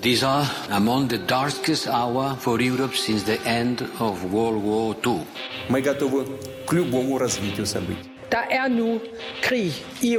These are among the darkest hour for Europe since the end of World War II. Мы готовы к любому развитию событий. Der er nu krig i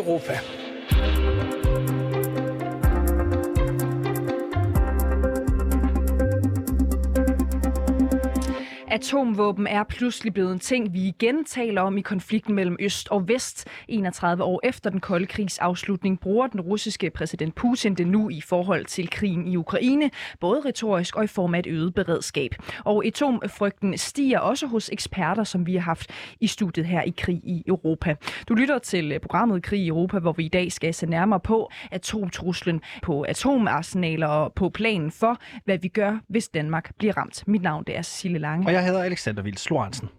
Atomvåben er pludselig blevet en ting, vi igen taler om i konflikten mellem Øst og Vest. 31 år efter den kolde krigs afslutning bruger den russiske præsident Putin det nu i forhold til krigen i Ukraine, både retorisk og i form af et øget beredskab. Og atomfrygten stiger også hos eksperter, som vi har haft i studiet her i Krig i Europa. Du lytter til øh, programmet Krig i Europa, hvor vi i dag skal se nærmere på atomtruslen, på atomarsenaler og på planen for, hvad vi gør, hvis Danmark bliver ramt. Mit navn det er Cecilie Lange. Og jeg hedder Alexander Vils Lorentzen.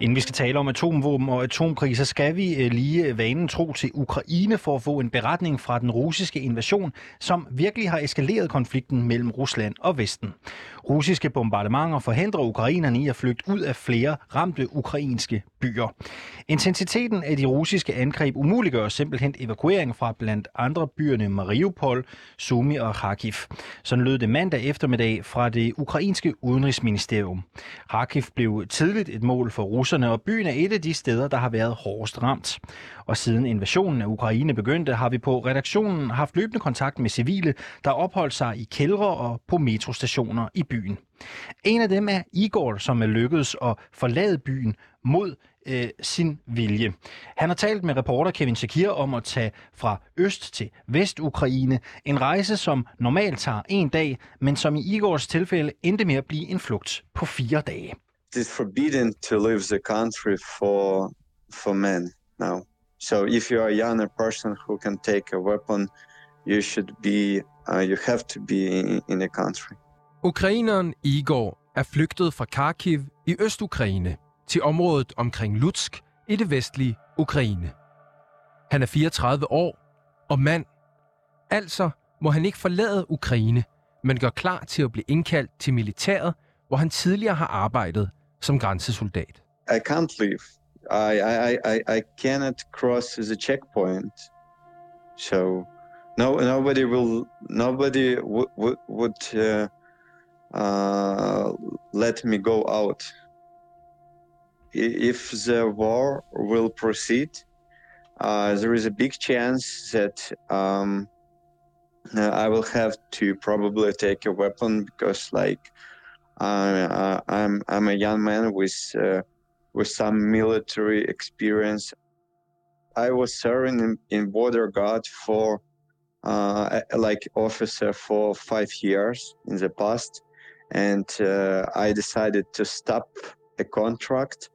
Inden vi skal tale om atomvåben og atomkrig, så skal vi øh, lige øh, vanen tro til Ukraine for at få en beretning fra den russiske invasion, som virkelig har eskaleret konflikten mellem Rusland og Vesten. Russiske bombardementer forhindrer ukrainerne i at flygte ud af flere ramte ukrainske byer. Intensiteten af de russiske angreb umuliggør simpelthen evakuering fra blandt andre byerne Mariupol, Sumi og Kharkiv. Sådan lød det mandag eftermiddag fra det ukrainske udenrigsministerium. Kharkiv blev tidligt et mål for russerne, og byen er et af de steder, der har været hårdest ramt. Og siden invasionen af Ukraine begyndte, har vi på redaktionen haft løbende kontakt med civile, der opholdt sig i kældre og på metrostationer i byen. En af dem er Igor, som er lykkedes at forlade byen mod øh, sin vilje. Han har talt med reporter Kevin Shakir om at tage fra øst til vest-Ukraine. En rejse, som normalt tager en dag, men som i Igors tilfælde endte med at blive en flugt på fire dage. It's forbidden to leave the country for for men now. So if you are a younger person who can take a weapon, you should be, uh, you have to be in, in the country. Ukraineren Igor er flygtet fra Kharkiv i Øst-Ukraine til området omkring Lutsk i det vestlige Ukraine. Han er 34 år og mand. Altså må han ikke forlade Ukraine, men gør klar til at blive indkaldt til militæret, hvor han tidligere har arbejdet som grænsesoldat. I can't leave. I, I, I, I cannot cross the checkpoint. So no, nobody will, nobody would, would uh, uh, let me go out. If the war will proceed, uh, there is a big chance that um, I will have to probably take a weapon because, like, uh, I'm I'm a young man with uh, with some military experience. I was serving in, in border guard for uh, like officer for five years in the past, and uh, I decided to stop a contract,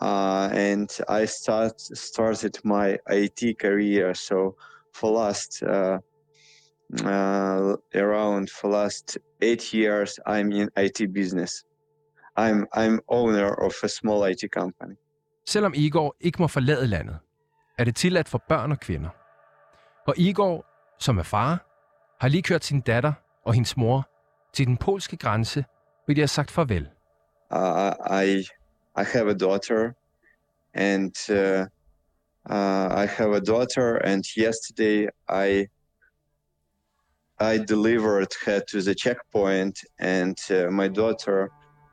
uh, and I start started my IT career. So for last uh, uh, around for last eight years, I'm in IT business. I'm, I'm owner of a small IT company. Selvom Igor ikke må forlade landet, er det tilladt for børn og kvinder. Og Igor, som er far, har lige kørt sin datter og hendes mor til den polske grænse, hvor de har sagt farvel. Uh, I, I have a daughter, and uh, uh, I have a daughter, and yesterday I I delivered her to the checkpoint, and uh, my daughter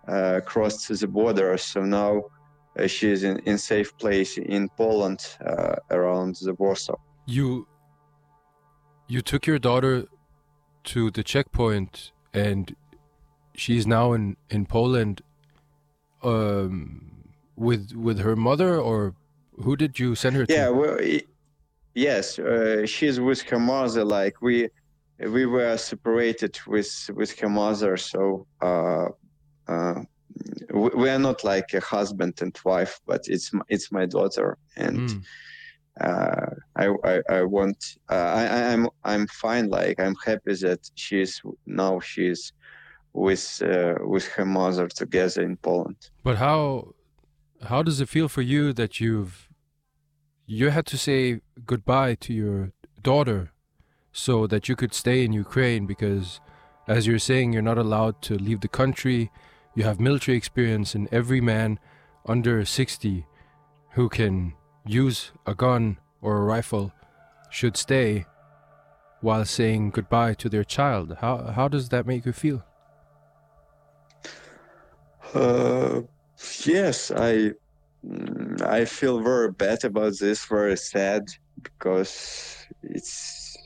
uh, crossed the border. So now uh, is in in safe place in Poland, uh, around the Warsaw. You you took your daughter to the checkpoint, and she's now in in Poland um, with with her mother, or who did you send her Yeah, to? well, yes, uh, she's with her mother. Like we we were separated with with her mother, so uh, uh, we we are not like a husband and wife, but it's m- it's my daughter, and Mm. Uh, I, I I want uh, I I'm I'm fine. Like I'm happy that she's now she's with uh, with her mother together in Poland. But how how does it feel for you that you've you had to say goodbye to your daughter so that you could stay in Ukraine because as you're saying you're not allowed to leave the country you have military experience and every man under 60 who can use a gun or a rifle should stay while saying goodbye to their child. How how does that make you feel? Uh, yes, I I feel very bad about this, very sad because it's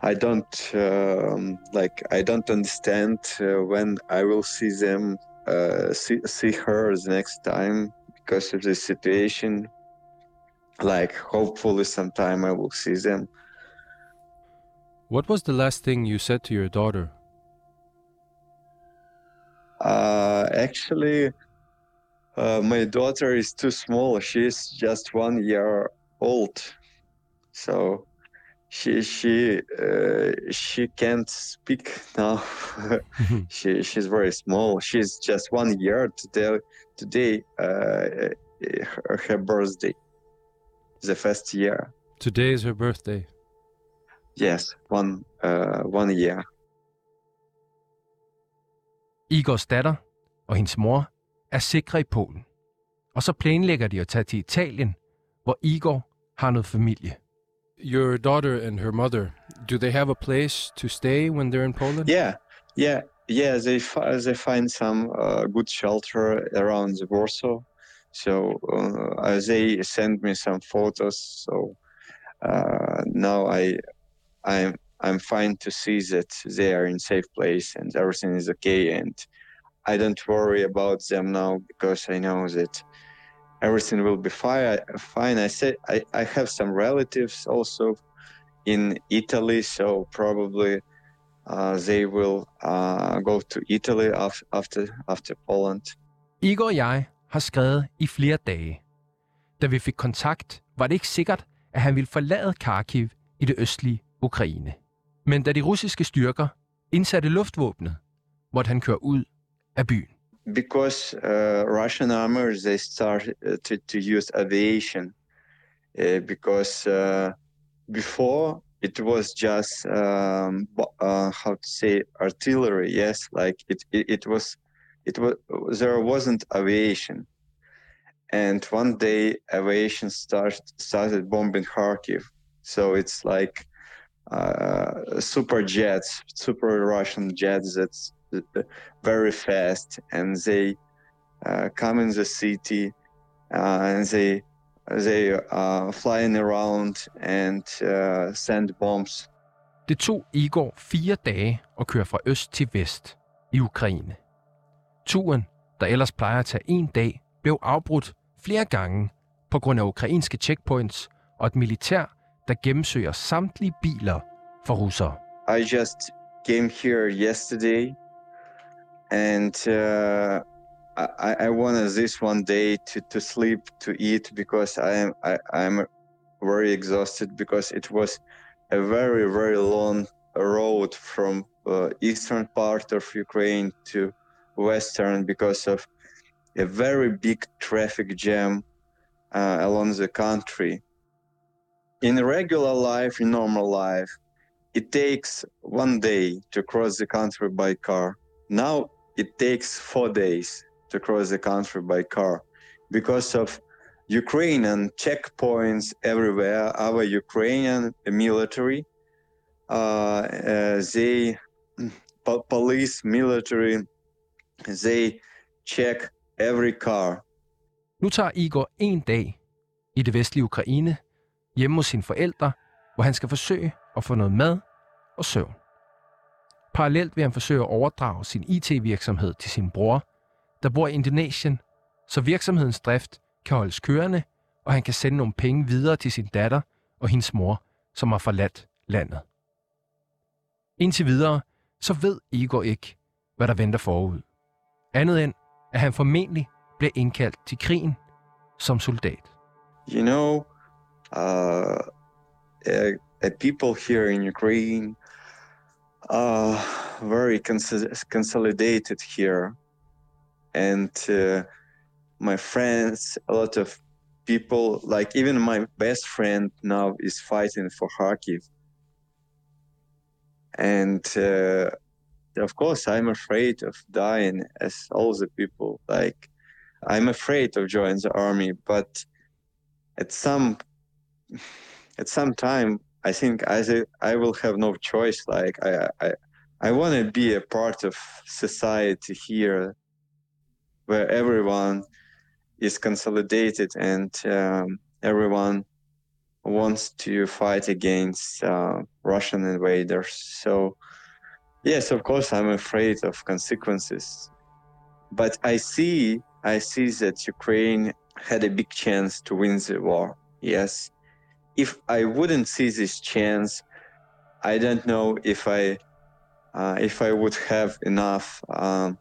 I don't um, like I don't understand uh, when I will see them uh, see see her the next time because of this situation. Like hopefully sometime I will see them. What was the last thing you said to your daughter? Uh, actually, uh, my daughter is too small. She's just one year old, so she she uh, she can't speak now. she she's very small. She's just one year today. Today, uh, her, her birthday, the first year. Today is her birthday. Yes, one uh, one year. Igors datter og hendes mor er sikre i Polen. Og så planlægger de at tage til Italien, hvor Igor har noget familie. Your daughter and her mother, do they have a place to stay when they're in Poland? Yeah, yeah, yeah. They they find some uh, good shelter around the Warsaw, so uh, they sent me some photos. So uh, now I I'm I'm fine to see that they are in safe place and everything is okay, and I don't worry about them now because I know that everything will be fine. Fine. I said I, I have some relatives also in Italy, so probably uh, they will uh, go to Italy af- after after Poland. Igor jeg har skrevet i flere dage. Da vi fik kontakt, var det ikke sikkert, at han ville forlade Kharkiv i det østlige Ukraine. Men da de russiske styrker indsatte luftvåbnet, måtte han køre ud af byen. because uh, Russian armor, they started to, to use aviation uh, because uh, before it was just um, uh, how to say artillery yes like it, it, it was it was there wasn't aviation. And one day aviation start, started bombing Kharkiv. So it's like uh, super jets super Russian jets that's uh, very fast. And they uh, come in the city uh, and they they uh, flying around and uh, send bombs. Det tog Igor fire dage at køre fra øst til vest i Ukraine. Turen, der ellers plejer at tage en dag, blev afbrudt flere gange på grund af ukrainske checkpoints og et militær, der gennemsøger samtlige biler for russere. I just came here yesterday and uh, I, I wanted this one day to, to sleep to eat because I am I, I'm very exhausted because it was a very very long road from uh, eastern part of Ukraine to western because of a very big traffic jam uh, along the country. In regular life, in normal life, it takes one day to cross the country by car. Now it takes four days to cross the country by car because of Ukrainian checkpoints everywhere. Our Ukrainian military, uh, uh, they, po- police, military, they check every car. Nu tager Igor en dag i det vestlige Ukraine hjemme hos sine forældre, hvor han skal forsøge at få noget mad og søvn. Parallelt vil han forsøge at overdrage sin IT-virksomhed til sin bror, der bor i Indonesien, så virksomhedens drift kan holdes kørende, og han kan sende nogle penge videre til sin datter og hendes mor, som har forladt landet. Indtil videre, så ved Igor ikke, hvad der venter forud. Andet end, at han formentlig bliver indkaldt til krigen som soldat. You know, uh, uh, uh, people here in Ukraine are very cons- consolidated here, and uh, my friends, a lot of people, like even my best friend now is fighting for Kharkiv, and uh, of course I'm afraid of dying, as all the people. Like I'm afraid of joining the army, but at some at some time, I think I I will have no choice. Like I I, I want to be a part of society here, where everyone is consolidated and um, everyone wants to fight against uh, Russian invaders. So, yes, of course, I'm afraid of consequences, but I see I see that Ukraine had a big chance to win the war. Yes, if I wouldn't see this chance, I don't know if I uh, if I would have enough um,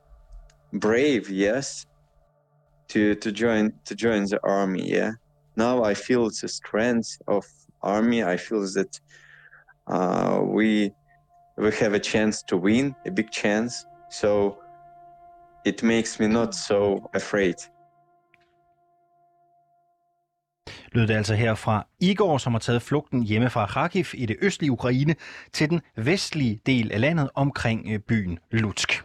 brave, yes, to to join to join the army. Yeah, now I feel the strength of army. I feel that uh, we we have a chance to win, a big chance. So it makes me not so afraid. lød det altså her fra Igor, som har taget flugten hjemme fra Kharkiv i det østlige Ukraine til den vestlige del af landet omkring øh, byen Lutsk.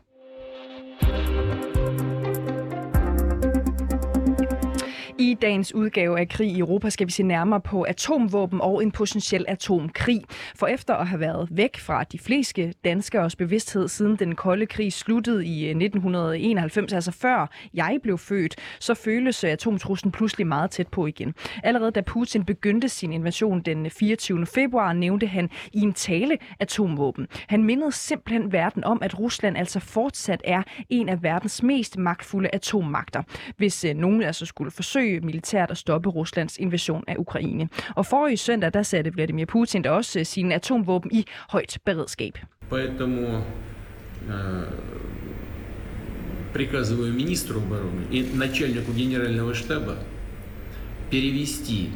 I dagens udgave af Krig i Europa skal vi se nærmere på atomvåben og en potentiel atomkrig. For efter at have været væk fra de fleste danskers bevidsthed siden den kolde krig sluttede i øh, 1991, altså før jeg blev født, så føles øh, atomtruslen pludselig meget tæt på igen. Allerede da Putin begyndte sin invasion den øh, 24. februar, nævnte han i en tale atomvåben. Han mindede simpelthen verden om, at Rusland altså fortsat er en af verdens mest magtfulde atommagter. Hvis nogen altså skulle forsøge forsøge militært at stoppe Ruslands invasion af Ukraine. Og forrige søndag, der satte Vladimir Putin da også sine atomvåben i højt beredskab. Поэтому э, приказываю министру обороны и начальнику генерального штаба перевести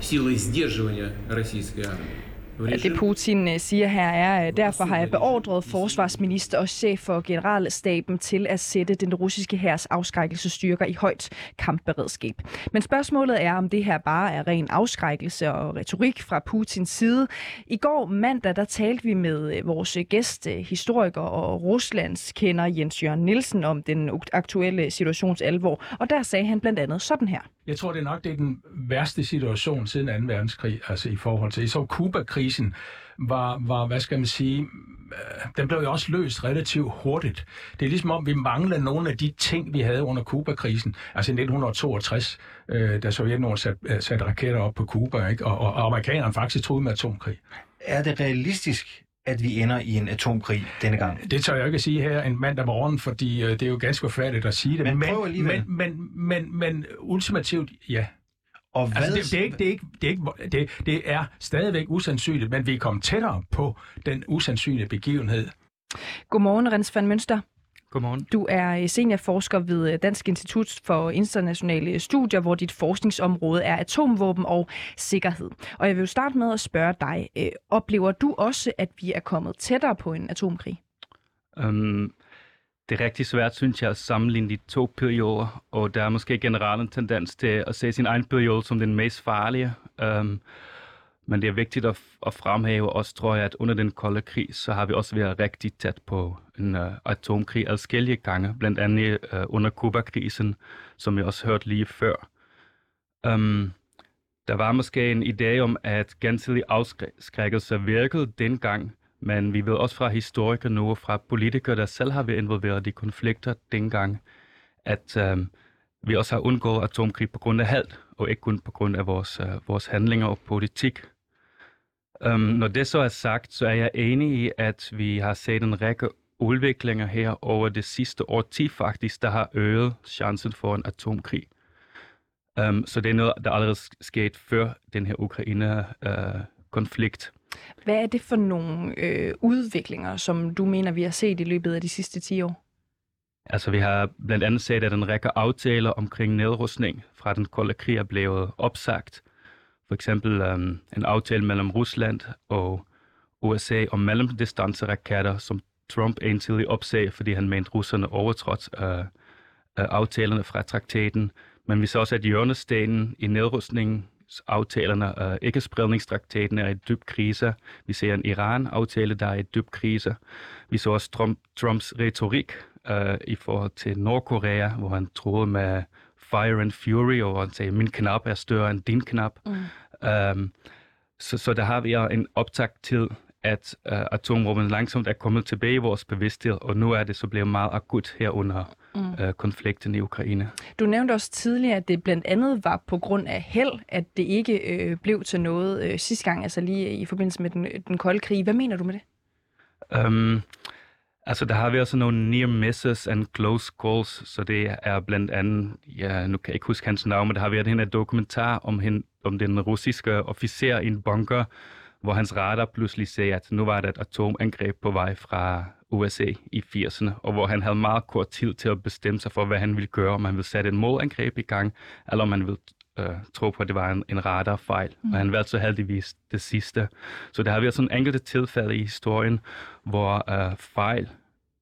силы сдерживания российской армии det Putin øh, siger her er, at derfor har jeg beordret forsvarsminister og chef for generalstaben til at sætte den russiske hærs afskrækkelsesstyrker i højt kampberedskab. Men spørgsmålet er, om det her bare er ren afskrækkelse og retorik fra Putins side. I går mandag, der talte vi med øh, vores gæst, øh, historiker og Ruslands kender Jens Jørgen Nielsen om den aktuelle situations alvor, og der sagde han blandt andet sådan her. Jeg tror, det er nok det er den værste situation siden 2. verdenskrig, altså i forhold til, så Kuba-krisen var, var, hvad skal man sige, øh, den blev jo også løst relativt hurtigt. Det er ligesom om, vi mangler nogle af de ting, vi havde under Kuba-krisen. Altså i 1962, øh, da Sovjetunionen øh, satte sat raketter op på Kuba, ikke? Og, og, og amerikanerne faktisk troede med atomkrig. Er det realistisk, at vi ender i en atomkrig denne gang? Det tør jeg ikke at sige her en mandag morgen, fordi øh, det er jo ganske forfærdeligt at sige det. Men, men, men, men, men, men ultimativt, ja. Og hvad... altså, det, det, er ikke, det, er ikke, det, er ikke, det, det er stadigvæk usandsynligt, men vi er kommet tættere på den usandsynlige begivenhed. Godmorgen, Rens van Mønster. Godmorgen. Du er seniorforsker ved Dansk Institut for Internationale Studier, hvor dit forskningsområde er atomvåben og sikkerhed. Og jeg vil jo starte med at spørge dig, øh, oplever du også, at vi er kommet tættere på en atomkrig? Um, det er rigtig svært, synes jeg, at sammenligne de to perioder, og der er måske generelt en tendens til at se sin egen periode som den mest farlige. Um, men det er vigtigt at, at fremhæve også, tror jeg, at under den kolde krig, så har vi også været rigtig tæt på en uh, atomkrig adskillige gange, blandt andet uh, under Kuba-krisen, som vi også hørte lige før. Um, der var måske en idé om, at gensidig afskrækkelse virkede dengang, men vi ved også fra historikere nu og fra politikere, der selv har været involveret i konflikter dengang, at um, vi også har undgået atomkrig på grund af halt, og ikke kun på grund af vores, uh, vores handlinger og politik. Um, når det så er sagt, så er jeg enig i, at vi har set en række udviklinger her over det sidste årti faktisk, der har øget chancen for en atomkrig. Um, så det er noget, der allerede sket før den her Ukraine-konflikt. Uh, Hvad er det for nogle øh, udviklinger, som du mener, vi har set i løbet af de sidste 10 år? Altså, vi har blandt andet set, at en række aftaler omkring nedrustning fra den kolde krig er blevet opsagt. For eksempel um, en aftale mellem Rusland og USA om mellemdistanceraketter, som Trump ensidigt opsagde, fordi han mente, russerne overtrådte uh, uh, aftalerne fra traktaten. Men vi så også, at hjørnestenen i nedrustningen aftalerne, uh, øh, ikke-spredningstraktaten er i dyb krise. Vi ser en Iran-aftale, der er i dyb krise. Vi så også Trump, Trumps retorik uh, i forhold til Nordkorea, hvor han troede med fire and fury, og han sagde, min knap er større end din knap. Mm. Um, Så, så der har vi en optakt til, at uh, atomvåben langsomt er kommet tilbage i vores bevidsthed, og nu er det så blevet meget akut her under mm. uh, konflikten i Ukraine. Du nævnte også tidligere, at det blandt andet var på grund af held, at det ikke øh, blev til noget øh, sidste gang, altså lige i forbindelse med den, den kolde krig. Hvad mener du med det? Um, altså, der har været sådan nogle near misses and close calls, så det er blandt andet, ja, nu kan jeg ikke huske hans navn, men der har været en dokumentar om, hende, om den russiske officer i en bunker, hvor hans radar pludselig sagde, at nu var der et atomangreb på vej fra USA i 80'erne, og hvor han havde meget kort tid til at bestemme sig for, hvad han ville gøre, om han ville sætte et modangreb i gang, eller om han ville øh, tro på, at det var en, en radarfejl. Mm. Og han valgte så heldigvis det sidste. Så der har været sådan enkelte tilfælde i historien, hvor øh, fejl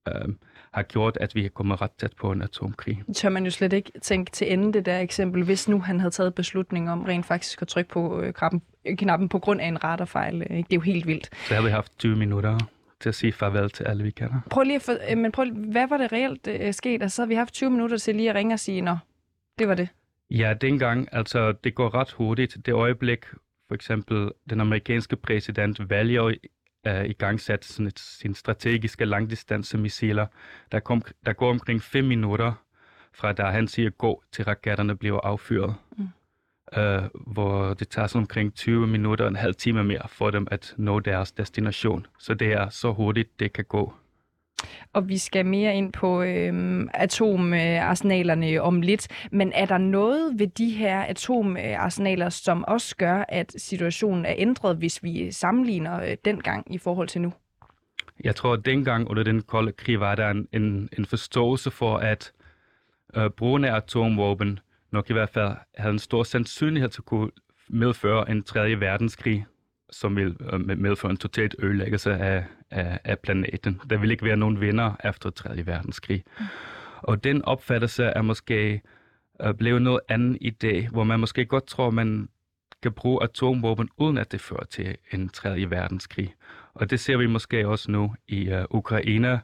øh, har gjort, at vi er kommet ret tæt på en atomkrig. Tør man jo slet ikke tænke til ende det der eksempel, hvis nu han havde taget beslutning om rent faktisk at trykke på øh, knappen, knappen på grund af en radarfejl. Det er jo helt vildt. Så har vi haft 20 minutter til at sige farvel til alle, vi kender. Prøv lige at for, øh, men prøv, hvad var det reelt øh, sket? Altså, så havde vi haft 20 minutter til lige at ringe og sige, nå, det var det. Ja, dengang, altså det går ret hurtigt. Det øjeblik, for eksempel den amerikanske præsident vælger uh, i gang et, sine strategiske langdistancemissiler, der, kom, der går omkring 5 minutter fra da han siger gå, til raketterne bliver affyret. Mm. Uh, hvor det tager sådan omkring 20 minutter og en halv time mere for dem at nå deres destination. Så det er så hurtigt, det kan gå. Og vi skal mere ind på øhm, øh, atomarsenalerne om lidt. Men er der noget ved de her atomarsenaler, som også gør, at situationen er ændret, hvis vi sammenligner øh, dengang i forhold til nu? Jeg tror, at dengang under den kolde krig var der en, en, en forståelse for, at øh, brugen af atomvåben nok i hvert fald havde en stor sandsynlighed til at kunne medføre en tredje verdenskrig som vil øh, medføre en totalt ødelæggelse af, af, af planeten. Der vil ikke være nogen vinder efter 3. verdenskrig. Mm. Og den opfattelse er måske uh, blevet noget andet i dag, hvor man måske godt tror, man kan bruge atomvåben, uden at det fører til en 3. verdenskrig. Og det ser vi måske også nu i uh, Ukraine,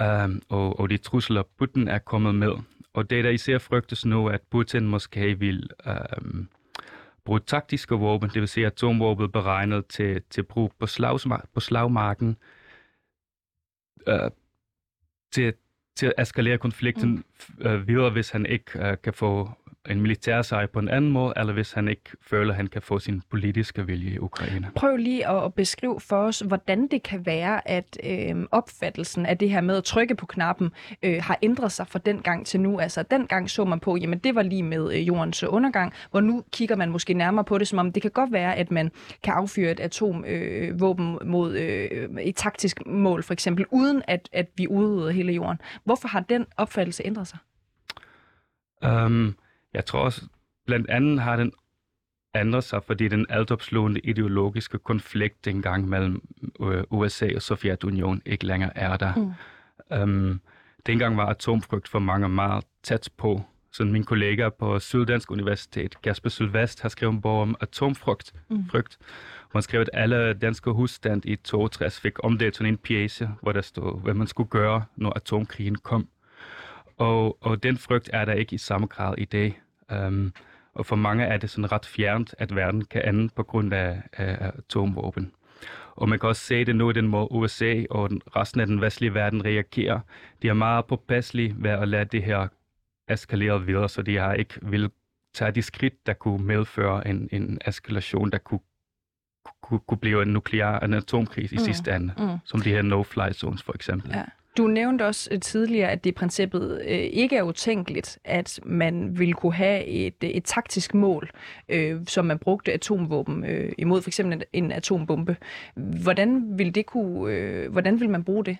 uh, og, og de trusler, Putin er kommet med. Og det, der især frygtes nu, at Putin måske vil uh, bruge taktiske våben, det vil sige atomvåben beregnet til, til brug på, slagsmar- på slagmarken, øh, til, til at eskalere konflikten mm. øh, videre, hvis han ikke øh, kan få en militær sejr på en anden måde, eller hvis han ikke føler, at han kan få sin politiske vilje i Ukraine. Prøv lige at beskrive for os, hvordan det kan være, at øh, opfattelsen af det her med at trykke på knappen øh, har ændret sig fra den gang til nu. Altså, den gang så man på, jamen det var lige med øh, jordens undergang, hvor nu kigger man måske nærmere på det, som om det kan godt være, at man kan affyre et atomvåben øh, mod øh, et taktisk mål, for eksempel, uden at, at vi udrydder hele jorden. Hvorfor har den opfattelse ændret sig? Um, jeg tror også, blandt andet har den ændret sig, fordi den altopslående ideologiske konflikt dengang mellem øh, USA og Sovjetunionen ikke længere er der. Mm. Um, dengang var atomfrygt for mange meget tæt på. Så min kollega på Syddansk Universitet, Kasper Sylvest, har skrevet en bog om atomfrygt. Mm. Frygt, han skrev, at alle danske husstand i 62 fik omdelt en pjæse, hvor der stod, hvad man skulle gøre, når atomkrigen kom. Og, og den frygt er der ikke i samme grad i dag. Um, og for mange er det sådan ret fjernt, at verden kan ende på grund af, af atomvåben. Og man kan også se det nu i den måde USA og resten af den vestlige verden reagerer. De er meget påpasselige ved at lade det her eskalere videre, så de har ikke vil tage de skridt, der kunne medføre en, en eskalation, der kunne, kunne, kunne blive en nuklear, en atomkrig i mm. sidste ende, mm. som de her no-fly zones for eksempel. Ja. Du nævnte også øh, tidligere, at det i princippet øh, ikke er utænkeligt, at man ville kunne have et, øh, et taktisk mål, øh, som man brugte atomvåben øh, imod, for eksempel en, en atombombe. Hvordan vil det kunne, øh, hvordan vil man bruge det?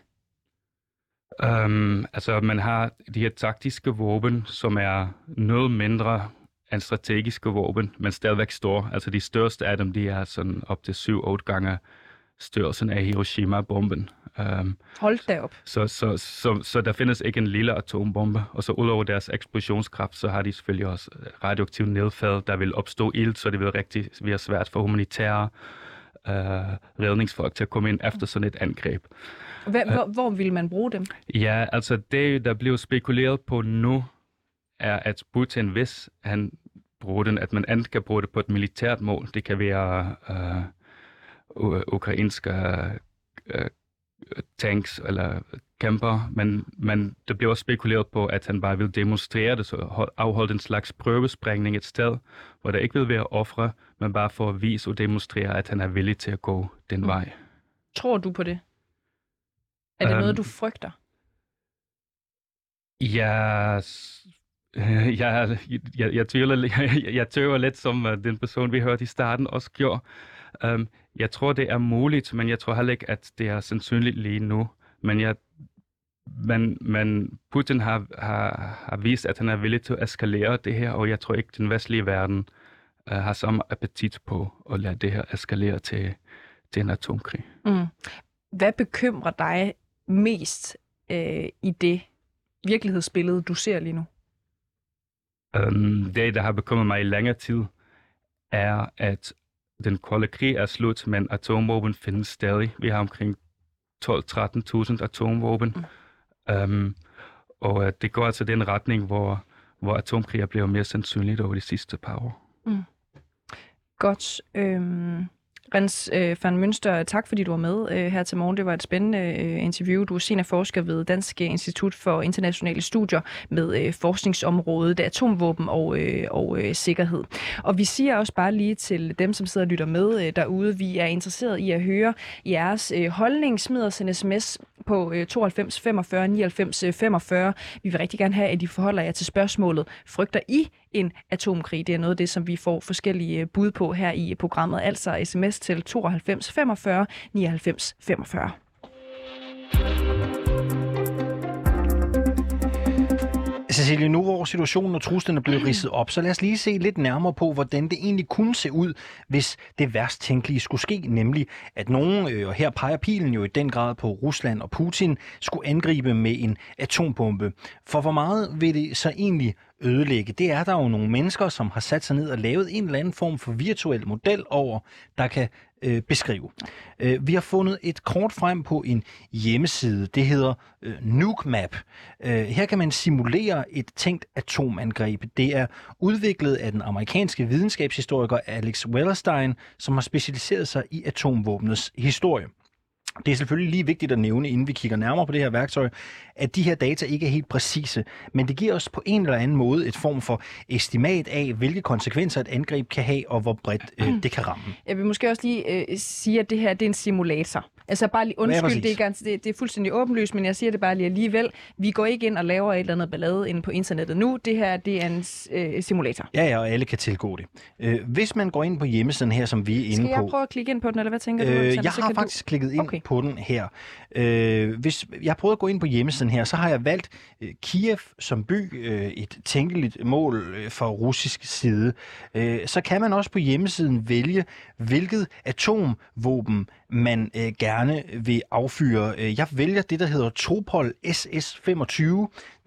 Um, altså, man har de her taktiske våben, som er noget mindre end strategiske våben, men stadigvæk store. Altså, de største af dem, de er sådan op til 7-8 gange størrelsen af Hiroshima-bomben. Um, Hold da op. Så, så, så, så, der findes ikke en lille atombombe, og så udover deres eksplosionskraft, så har de selvfølgelig også radioaktiv nedfald, der vil opstå ild, så det vil rigtig være svært for humanitære uh, redningsfolk til at komme ind efter sådan et angreb. Hvor, uh, hvor, vil man bruge dem? Ja, altså det, der bliver spekuleret på nu, er, at Putin, hvis han bruge den, at man enten kan bruge det på et militært mål. Det kan være øh, ukrainske øh, tanks eller kæmper, men, men det bliver også spekuleret på, at han bare vil demonstrere det, så hold- afholde en slags prøvesprængning et sted, hvor der ikke vil være ofre, men bare for at vise og demonstrere, at han er villig til at gå den Mm. vej. Tror du på det? Er det Øhm, noget, du frygter? Øh, jeg, jeg, jeg, tvivler, jeg, jeg tøver lidt, som uh, den person, vi hørte i starten, også gjorde. Um, jeg tror, det er muligt, men jeg tror heller ikke, at det er sandsynligt lige nu. Men, jeg, men, men Putin har, har, har vist, at han er villig til at eskalere det her, og jeg tror ikke, den vestlige verden uh, har samme appetit på at lade det her eskalere til, til en atomkrig. Mm. Hvad bekymrer dig mest øh, i det virkelighedsbillede, du ser lige nu? Um, det, der har bekymret mig i længere tid, er, at den kolde krig er slut, men atomvåben findes stadig. Vi har omkring 12-13.000 atomvåben. Mm. Um, og uh, det går altså den retning, hvor, hvor atomkrig er blevet mere sandsynligt over de sidste par år. Mm. Godt. Øhm, Rens øh, van Mønster, tak fordi du var med øh, her til morgen. Det var et spændende øh, interview. Du er seniorforsker ved Dansk Institut for Internationale Studier med øh, forskningsområdet atomvåben og, øh, og øh, sikkerhed. Og vi siger også bare lige til dem, som sidder og lytter med øh, derude, vi er interesseret i at høre jeres øh, holdning. Smid os en sms på øh, 92 45 99 45. Vi vil rigtig gerne have, at I forholder jer til spørgsmålet. Frygter I en atomkrig? Det er noget af det, som vi får forskellige øh, bud på her i øh, programmet. Altså sms til 92 45 99 45. Cecilie, nu hvor situationen og truslen er blevet ridset op, så lad os lige se lidt nærmere på, hvordan det egentlig kunne se ud, hvis det værst tænkelige skulle ske, nemlig at nogen, øh, og her peger pilen jo i den grad på Rusland og Putin, skulle angribe med en atombombe. For hvor meget vil det så egentlig ødelægge? Det er der jo nogle mennesker, som har sat sig ned og lavet en eller anden form for virtuel model over, der kan øh, beskrive. Øh, vi har fundet et kort frem på en hjemmeside. Det hedder øh, NukeMap. Øh, her kan man simulere et tænkt atomangreb. Det er udviklet af den amerikanske videnskabshistoriker Alex Wellerstein, som har specialiseret sig i atomvåbnets historie. Det er selvfølgelig lige vigtigt at nævne, inden vi kigger nærmere på det her værktøj, at de her data ikke er helt præcise, men det giver os på en eller anden måde et form for estimat af, hvilke konsekvenser et angreb kan have, og hvor bredt øh, det kan ramme. Jeg vil måske også lige øh, sige, at det her det er en simulator. Altså bare lige undskyld, det, er, gans- det, det er fuldstændig åbenlyst, men jeg siger det bare lige alligevel. Vi går ikke ind og laver et eller andet ballade inde på internettet nu. Det her det er en øh, simulator. Ja, ja, og alle kan tilgå det. Øh, hvis man går ind på hjemmesiden her, som vi er inde Skal jeg på... prøve at klikke ind på den, eller hvad tænker du? Øh, jeg har kan du- faktisk klikket ind okay på den her. Øh, hvis jeg har prøvet at gå ind på hjemmesiden her, så har jeg valgt øh, Kiev som by, øh, et tænkeligt mål øh, for russisk side. Øh, så kan man også på hjemmesiden vælge, hvilket atomvåben man øh, gerne vil affyre. Øh, jeg vælger det, der hedder Topol SS-25.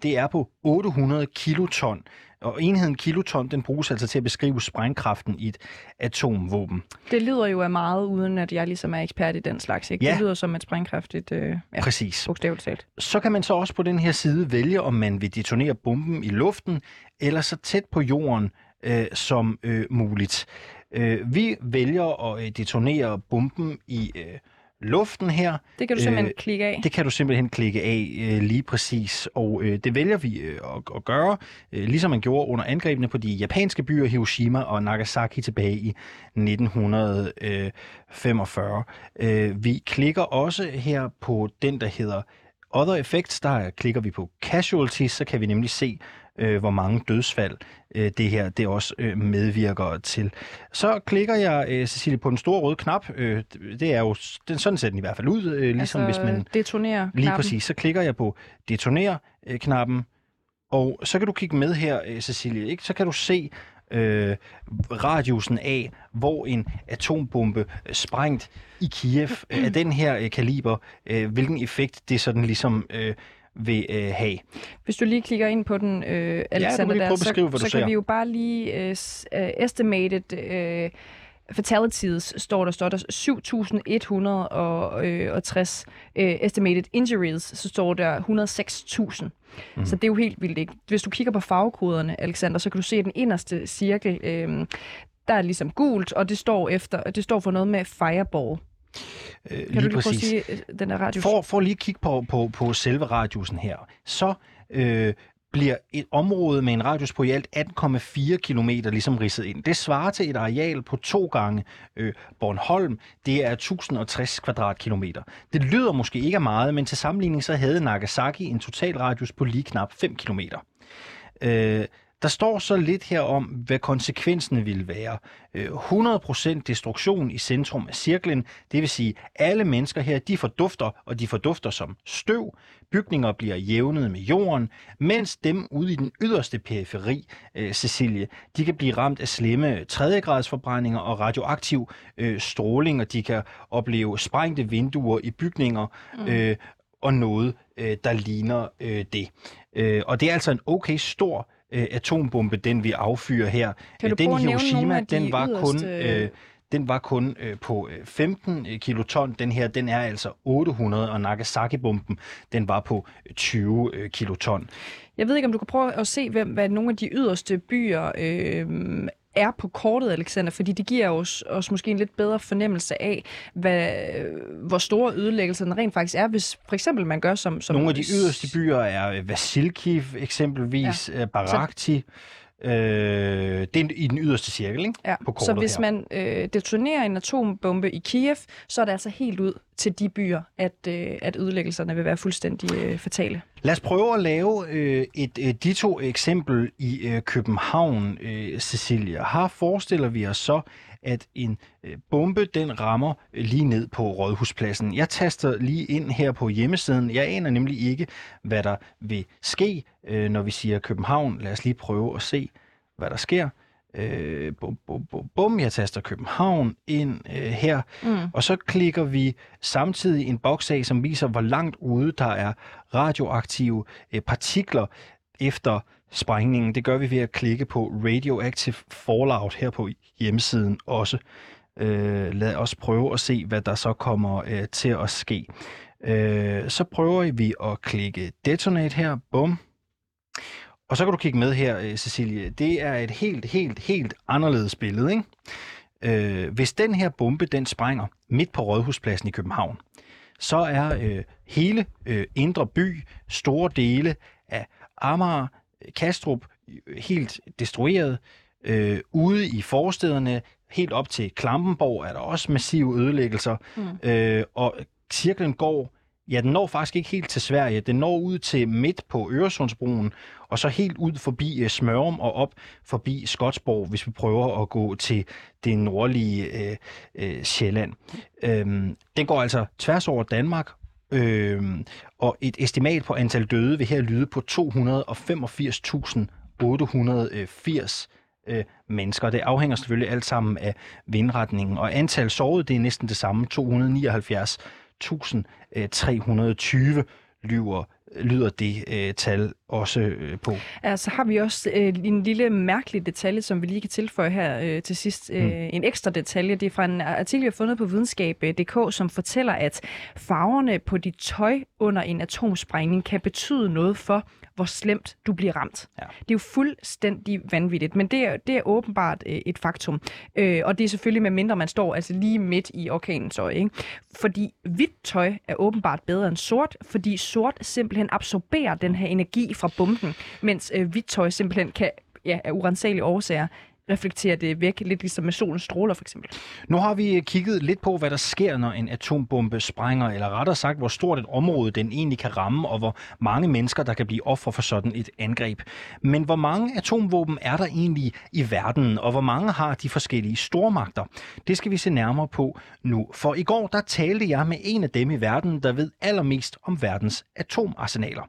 Det er på 800 kiloton. Og enheden kiloton, den bruges altså til at beskrive sprængkraften i et atomvåben. Det lyder jo af meget, uden at jeg ligesom er ekspert i den slags. Ikke? Ja. Det lyder som et sprængkraftigt, øh, ja, Præcis. bogstaveligt talt. Så kan man så også på den her side vælge, om man vil detonere bomben i luften, eller så tæt på jorden øh, som øh, muligt. Øh, vi vælger at øh, detonere bomben i øh, luften her. Det kan du simpelthen klikke af. Det kan du simpelthen klikke af øh, lige præcis, og øh, det vælger vi øh, at, at gøre, øh, ligesom man gjorde under angrebene på de japanske byer Hiroshima og Nagasaki tilbage i 1945. Øh, vi klikker også her på den, der hedder Other Effects, der klikker vi på Casualties, så kan vi nemlig se, øh, hvor mange dødsfald øh, det her det også øh, medvirker til. Så klikker jeg, øh, Cecilie, på den store røde knap. Øh, det er jo, den, sådan ser den i hvert fald ud, øh, ligesom altså, hvis man... detonere Lige knappen. præcis. Så klikker jeg på detoner-knappen, og så kan du kigge med her, øh, Cecilie. Ikke? Så kan du se øh, radiusen af, hvor en atombombe øh, sprængt i Kiev øh, af den her øh, kaliber, øh, hvilken effekt det sådan ligesom øh, vil øh, have. Hvis du lige klikker ind på den, øh, Alexander, prøve der, så, så ser. kan vi jo bare lige øh, øh, estimated øh, fatalities står der, står der 7.160 øh, estimated injuries, så står der 106.000. Mm. Så det er jo helt vildt, ikke? Hvis du kigger på farvekoderne, Alexander, så kan du se at den inderste cirkel, øh, der er ligesom gult, og det står efter, det står for noget med fireball. Øh, Kan lige du lige præcis. sige øh, den der radius? For, for lige at kigge på, på, på selve radiusen her, så øh, bliver et område med en radius på i alt 18,4 km ligesom ridset ind. Det svarer til et areal på to gange øh, Bornholm. Det er 1060 kvadratkilometer. Det lyder måske ikke af meget, men til sammenligning så havde Nagasaki en total radius på lige knap 5 km. Øh, der står så lidt her om, hvad konsekvenserne ville være. Øh, 100% destruktion i centrum af cirklen, det vil sige, alle mennesker her, de fordufter, og de fordufter som støv. Bygninger bliver jævnet med jorden, mens dem ude i den yderste periferi, øh, Cecilie, de kan blive ramt af slemme tredjegradsforbrændinger og radioaktiv øh, stråling, og de kan opleve sprængte vinduer i bygninger, øh, og noget, øh, der ligner øh, det. Øh, og det er altså en okay stor øh, atombombe, den vi affyrer her. Kan du Øh, den i Hiroshima, den var kun... yderste- Øh, den var kun øh, på øh, 15 kiloton. Den her, den er altså 800, og Nagasaki-bomben, den var på øh, 20 øh, kiloton. Jeg ved ikke, om du kan prøve at se, hvem, hvad nogle af de yderste byer øh, er på kortet, Alexander, fordi det giver os, os måske en lidt bedre fornemmelse af, hvad, hvor store ødelæggelserne rent faktisk er, hvis for eksempel man gør som... som Nogle af de yderste byer er øh, Vasilkiv eksempelvis, ja. Barakti. Øh, det er i den yderste cirkel, ikke? Ja. På Så hvis her. man øh, detonerer en atombombe i Kiev, så er det altså helt ud til de byer, at, øh, at ødelæggelserne vil være fuldstændig øh, fatale. Lad os prøve at lave øh, et øh, ditto eksempel i øh, København, øh, Cecilia. Her forestiller vi os så, at en øh, bombe den rammer øh, lige ned på Rådhuspladsen. Jeg taster lige ind her på hjemmesiden. Jeg aner nemlig ikke, hvad der vil ske, øh, når vi siger København. Lad os lige prøve at se, hvad der sker. Øh, bum, bum, bum, bum. Jeg taster København ind øh, her, Mm. og så klikker vi samtidig en boks af, som viser, hvor langt ude der er radioaktive øh, partikler efter sprængningen. Det gør vi ved at klikke på Radioactive Fallout her på hjemmesiden også. Øh, lad os prøve at se, hvad der så kommer øh, til at ske. Øh, så prøver vi at klikke Detonate her. Bum. Og så kan du kigge med her, øh, Cecilie. Det er et helt, helt, helt anderledes billede, ikke? Øh, hvis den her bombe, den sprænger midt på Rådhuspladsen i København, så er øh, hele øh, Indre By, store dele af Amager, Kastrup, helt destrueret. Øh, ude i forstederne, helt op til Klampenborg, er der også massive ødelæggelser. Mm. Øh, og cirklen går, ja, den når faktisk ikke helt til Sverige. Den når ud til midt på Øresundsbroen, og så helt ud forbi øh, Smørum og op forbi Skotsborg, hvis vi prøver at gå til det nordlige øh, øh, Sjælland. Øhm, den går altså tværs over Danmark, Øh, og et estimat på antal døde vil her lyde på 285.880 øh, mennesker. Det afhænger selvfølgelig alt sammen af vindretningen, og antal sårede, det er næsten det samme, 279.320 øh, lyver lyder det øh, tal også øh, på. Altså har vi også øh, en lille mærkelig detalje, som vi lige kan tilføje her øh, til sidst. Øh, Mm. En ekstra detalje. Det er fra en artikel, vi har fundet på videnskab.dk, som fortæller, at farverne på dit tøj under en atomsprængning kan betyde noget for, hvor slemt du bliver ramt. Ja. Det er jo fuldstændig vanvittigt, men det er, det er åbenbart øh, et faktum. Øh, og det er selvfølgelig med mindre man står altså lige midt i orkanens øje. Ikke? Fordi hvidt tøj er åbenbart bedre end sort, fordi sort simpelthen absorberer den her energi fra bomben, mens øh, hvidt tøj simpelthen kan ja, af urensagelige årsager reflekterer det væk, lidt ligesom med solens stråler for eksempel. Nu har vi øh, kigget lidt på, hvad der sker, når en atombombe sprænger, eller rettere sagt, hvor stort et område den egentlig kan ramme, og hvor mange mennesker, der kan blive offer for sådan et angreb. Men hvor mange atomvåben er der egentlig i verden, og hvor mange har de forskellige stormagter? Det skal vi se nærmere på nu. For i går, der talte jeg med en af dem i verden, der ved allermest om verdens atomarsenaler.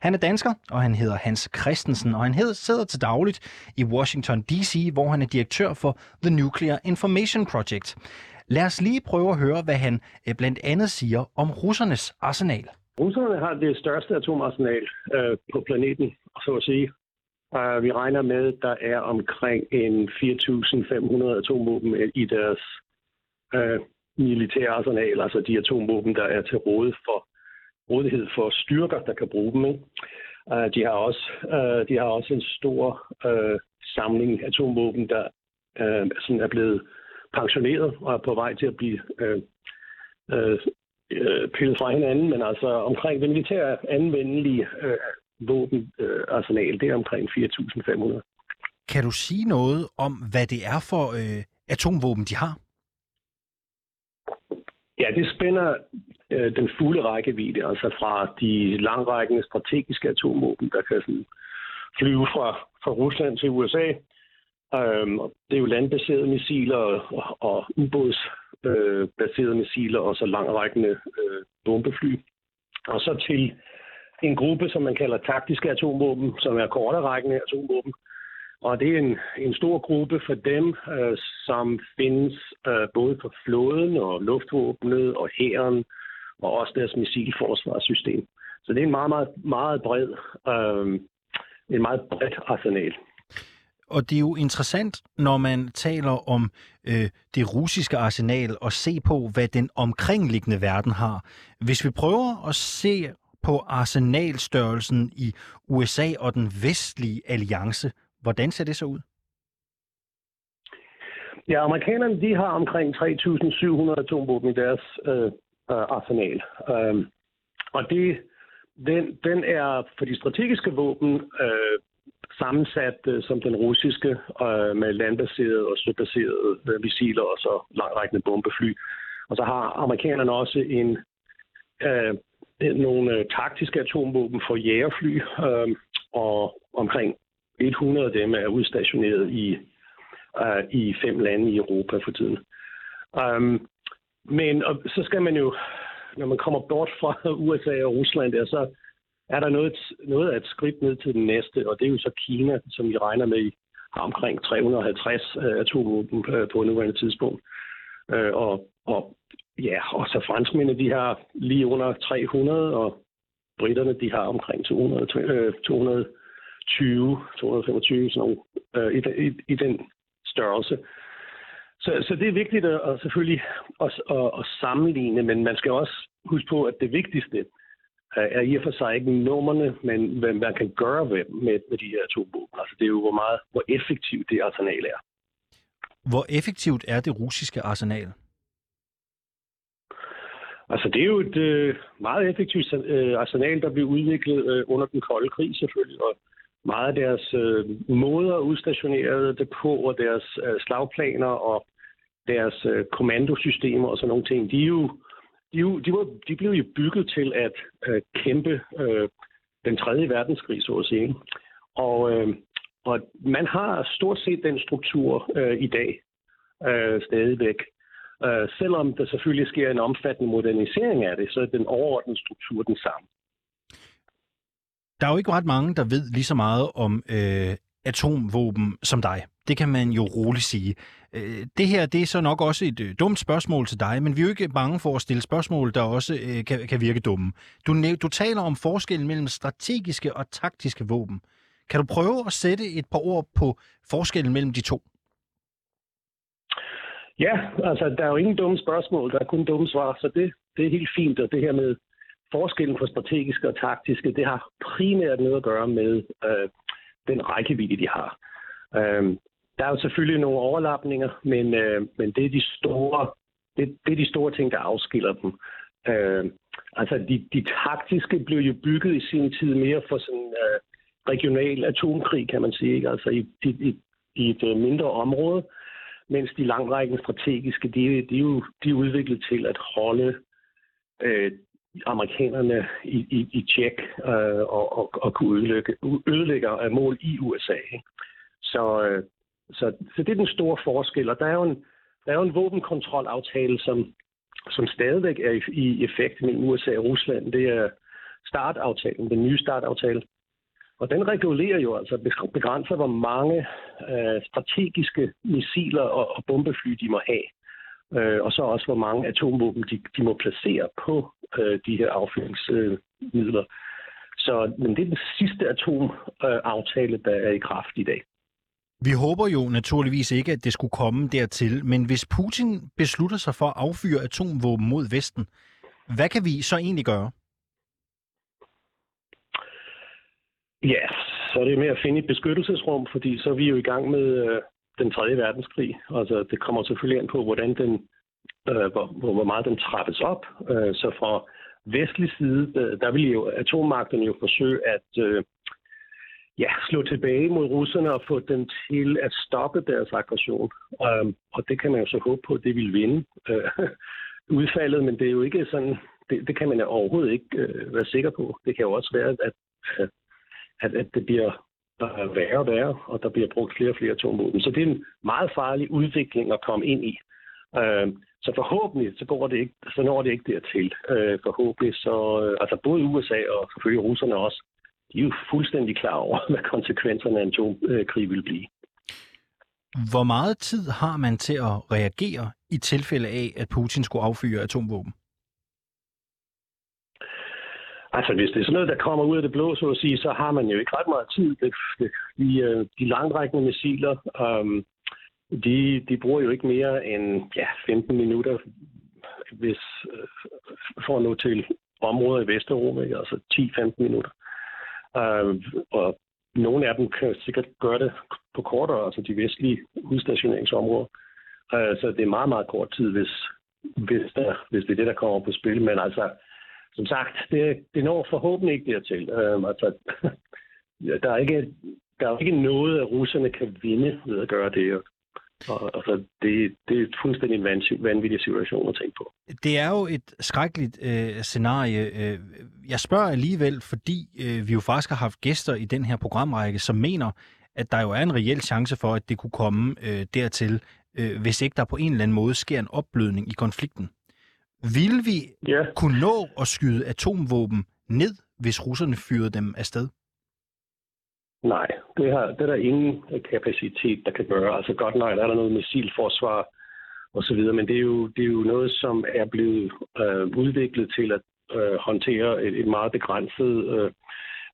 Han er dansker, og han hedder Hans Christensen, og han sidder til dagligt i Washington D.C., hvor han er direktør for The Nuclear Information Project. Lad os lige prøve at høre, hvad han øh, blandt andet siger om russernes arsenal. Russerne har det største atomarsenal øh, på planeten, så at sige. Uh, vi regner med, at der er omkring en 4.500 atomvåben i deres uh, militære arsenal, altså de atomvåben, der er til råd for, rådighed for styrker, der kan bruge dem. Ikke? Uh, de, har også, uh, de har også en stor uh, samling atomvåben, der uh, sådan er blevet pensioneret og er på vej til at blive uh, uh, pillet fra hinanden, men altså omkring det militære anvendelige uh, våbenarsenal, det er omkring 4.500. Kan du sige noget om, hvad det er for øh, atomvåben, de har? Ja, det spænder øh, den fulde rækkevidde, altså fra de langrækkende strategiske atomvåben, der kan sådan flyve fra, fra Rusland til USA. Øhm, det er jo landbaserede missiler og, og ubådsbaserede øh, missiler, og så langrækkende øh, bombefly. Og så til en gruppe, som man kalder taktiske atomvåben, som er korterækkende atomvåben. Og det er en, en stor gruppe for dem, øh, som findes øh, både på flåden og luftvåbnet og hæren og også deres missilforsvarssystem. Så det er en meget, meget, meget bred, øh, en meget bredt arsenal. Og det er jo interessant, når man taler om øh, det russiske arsenal og se på, hvad den omkringliggende verden har. Hvis vi prøver at se på arsenalstørrelsen i USA og den vestlige alliance. Hvordan ser det så ud? Ja, amerikanerne de har omkring 3.700 atomvåben i deres øh, øh, arsenal. Um, og det, den, den er for de strategiske våben øh, sammensat øh, som den russiske øh, med landbaserede og søbaserede øh, missiler og så langrækkende bombefly. Og så har amerikanerne også en øh, nogle øh, taktiske atomvåben for jægerfly, øh, og omkring 100 af dem er udstationeret i, øh, i fem lande i Europa for tiden. Um, men og så skal man jo, når man kommer bort fra USA og Rusland der, så er der noget, noget af et skridt ned til den næste, og det er jo så Kina, som vi regner med har omkring 350 øh, atomvåben øh, på nuværende tidspunkt. Øh, og, og Ja, og så franskmændene, de har lige under 300, og britterne, de har omkring 200, 220, 225, sådan nogle, øh, i, i, i den størrelse. Så, så det er vigtigt at, at selvfølgelig at, at, at sammenligne, men man skal også huske på, at det vigtigste er i og for sig ikke nummerne, men hvad man kan gøre med, med, med de her to våben. Altså det er jo, hvor meget, hvor effektivt det arsenal er. Hvor effektivt er det russiske arsenal? Altså, det er jo et øh, meget effektivt øh, arsenal, der blev udviklet øh, under den kolde krig selvfølgelig, og meget af deres øh, måder udstationerede det på, og deres øh, slagplaner og deres øh, kommandosystemer og sådan nogle ting, de, er jo, de, er jo, de, var, de blev jo bygget til at øh, kæmpe øh, den tredje verdenskrig, så at sige. Og, øh, og man har stort set den struktur øh, i dag øh, stadigvæk. Øh, selvom der selvfølgelig sker en omfattende modernisering af det, så er den overordnede struktur den samme. Der er jo ikke ret mange, der ved lige så meget om øh, atomvåben som dig. Det kan man jo roligt sige. Øh, det her det er så nok også et øh, dumt spørgsmål til dig, men vi er jo ikke bange for at stille spørgsmål, der også øh, kan, kan virke dumme. Du, du taler om forskellen mellem strategiske og taktiske våben. Kan du prøve at sætte et par ord på forskellen mellem de to? Ja, altså der er jo ingen dumme spørgsmål, der er kun dumme svar, så det, det er helt fint, og det her med forskellen på strategiske og taktiske, det har primært noget at gøre med øh, den rækkevidde, de har. Øh, der er jo selvfølgelig nogle overlapninger, men, øh, men det er de store det, det er de store ting, der afskiller dem. Øh, altså de, de taktiske blev jo bygget i sin tid mere for sådan øh, regional atomkrig, kan man sige, ikke? altså i, i, i et øh, mindre område, mens de langrækkende strategiske, de, de, er jo, de er udviklet til at holde øh, amerikanerne i, i, i tjek øh, og, og, og kunne ødelægge, ødelægge af mål i USA. Ikke? Så, øh, så, så det er den store forskel, og der er jo en, der er jo en våbenkontrolaftale, som, som stadigvæk er i, i effekt mellem USA og Rusland. Det er startaftalen, den nye startaftale. Og den regulerer jo altså, begrænser, hvor mange øh, strategiske missiler og, og bombefly de må have. Øh, og så også, hvor mange atomvåben de, de må placere på øh, de her affyringsmidler. Så, men det er den sidste atomaftale, der er i kraft i dag. Vi håber jo naturligvis ikke, at det skulle komme dertil, men hvis Putin beslutter sig for at affyre atomvåben mod Vesten, hvad kan vi så egentlig gøre? Ja, så er det med at finde et beskyttelsesrum, fordi så er vi jo i gang med øh, den tredje verdenskrig. Altså, det kommer selvfølgelig an på, hvordan den, øh, hvor, hvor meget den trappes op. Øh, så fra vestlig side, der, der vil jo atommagterne jo forsøge at øh, ja, slå tilbage mod russerne og få dem til at stoppe deres aggression. Um, og det kan man jo så håbe på, at det vil vinde øh, udfaldet, men det er jo ikke sådan, det, det kan man jo overhovedet ikke være sikker på. Det kan jo også være, at, at, at det bliver værre og værre, og der bliver brugt flere og flere atomvåben. Så det er en meget farlig udvikling at komme ind i. Øh, så forhåbentlig så går det ikke, så når det ikke dertil. Uh, forhåbentlig så, uh, altså både USA og selvfølgelig russerne også, de er jo fuldstændig klar over, hvad konsekvenserne af en atomkrig vil blive. Hvor meget tid har man til at reagere i tilfælde af, at Putin skulle affyre atomvåben? Altså, hvis det er sådan noget, der kommer ud af det blå, så at sige, så har man jo ikke ret meget tid. Det, det, de, øh, de langrækkende missiler, um, de, de bruger jo ikke mere end ja, 15 minutter hvis, øh, for at nå til områder i Vesteuropa, altså 10-15 minutter. Øh, og nogle af dem kan sikkert gøre det på kortere, altså de vestlige udstationeringsområder. Øh, så det er meget, meget kort tid, hvis, hvis, der, hvis det er det, der kommer på spil. Men altså, som sagt, det, det når forhåbentlig ikke dertil. Øh, altså, der er ikke der er ikke noget, at russerne kan vinde ved at gøre det. Og, altså, det, det er et fuldstændig vanvittig situation at tænke på. Det er jo et skrækkeligt øh, scenarie. Øh, jeg spørger alligevel, fordi øh, vi jo faktisk har haft gæster i den her programrække, som mener, at der jo er en reel chance for, at det kunne komme øh, dertil, øh, hvis ikke der på en eller anden måde sker en opblødning i konflikten. Vil vi ja. kunne nå at skyde atomvåben ned, hvis russerne fyrede dem afsted? Nej, det, har, det er der ingen kapacitet, der kan gøre. Altså godt nok er der noget missilforsvar og så videre, men det er jo, det er jo noget, som er blevet øh, udviklet til at øh, håndtere et, et meget begrænset øh,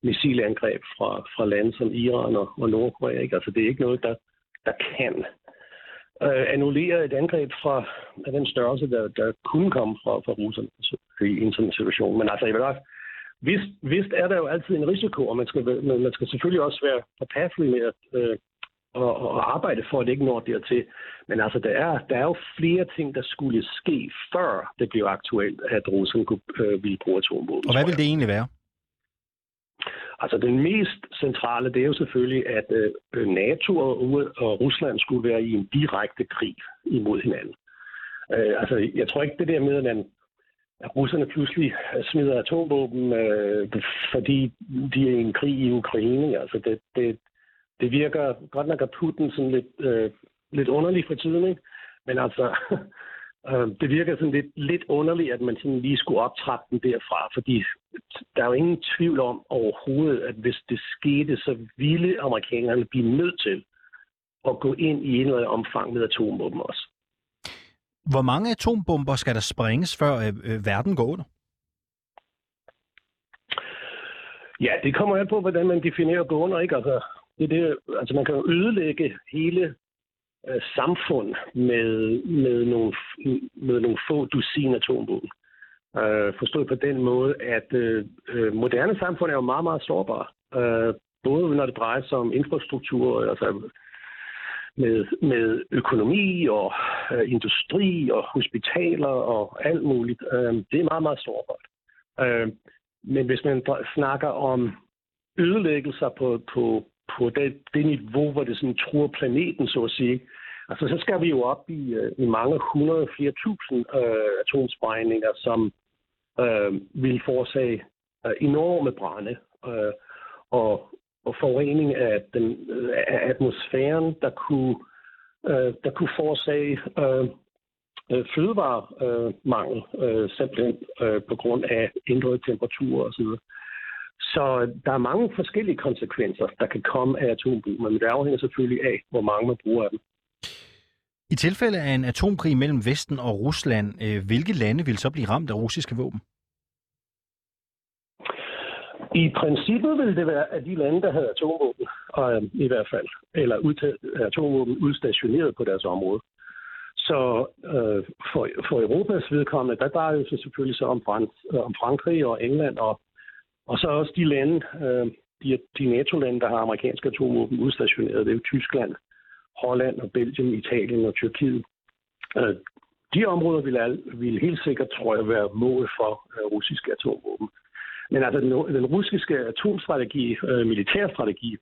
missilangreb fra, fra lande som Iran og, og Nordkorea. Ikke? Altså det er ikke noget, der, der kan øh, annullere et angreb fra af den størrelse, der, der kunne komme fra, fra Rusland altså, i en sådan situation. Men altså, jeg vil også Vist, vist er der jo altid en risiko, og man skal, man skal selvfølgelig også være påpasselig med at, øh, og, og arbejde for, at det ikke når dertil. Men altså, der er, der er jo flere ting, der skulle ske, før det blev aktuelt, at Rusland kunne, øh, ville bruge atomvåben. Og hvad vil det egentlig være? Altså, den mest centrale, det er jo selvfølgelig, at øh, NATO og, og Rusland skulle være i en direkte krig imod hinanden. Øh, altså, jeg tror ikke det der med, at man at russerne pludselig smider atomvåben, øh, fordi de er i en krig i Ukraine. Altså det, det, det virker godt nok af Putin sådan lidt, øh, lidt underligt for tiden, ikke? Men altså, øh, det virker sådan lidt, lidt underligt, at man sådan lige skulle optrappe den derfra, fordi der er jo ingen tvivl om overhovedet, at hvis det skete, så ville amerikanerne blive nødt til at gå ind i en eller anden omfang med atomvåben også. Hvor mange atombomber skal der sprænges, før øh, øh, verden går under? Ja, det kommer an på, hvordan man definerer gå under. Ikke? Altså, det, det, altså man kan jo ødelægge hele øh, samfund med, med, nogle, med nogle få dusin atombomber. Øh, forstået på den måde, at øh, øh, moderne samfund er jo meget, meget sårbare. Øh, både når det drejer sig om infrastruktur, altså med, med økonomi og øh, industri og hospitaler og alt muligt. Øh, det er meget, meget sårbart. Øh, men hvis man snakker om ødelæggelser på, på, på det, det niveau, hvor det sådan truer planeten, så at sige, altså så skal vi jo op i, øh, i mange hundrede, flere tusind øh, atomsprængninger, som øh, vil forårsage øh, enorme brænde. Øh, og og forurening af, den, af atmosfæren, der kunne, øh, der kunne forårsage øh, øh fødevaremangel, øh, simpelthen øh, på grund af ændrede temperaturer osv. Så der er mange forskellige konsekvenser, der kan komme af atombrug, men det afhænger selvfølgelig af, hvor mange man bruger af dem. I tilfælde af en atomkrig mellem Vesten og Rusland, øh, hvilke lande vil så blive ramt af russiske våben? I princippet ville det være, at de lande, der havde atomvåben, øh, i hvert fald, eller udtaget, øh, atomvåben udstationeret på deres område. Så øh, for, for Europas vedkommende, der drejer det sig selvfølgelig så om, Frans, øh, om Frankrig og England, og, og så også de lande, øh, de, de NATO-lande, der har amerikanske atomvåben udstationeret. Det er jo Tyskland, Holland og Belgien, Italien og Tyrkiet. Øh, de områder ville, ville helt sikkert, tror jeg, være mål for øh, russiske atomvåben. Men altså, den, den russiske atomstrategi, øh, militærstrategi,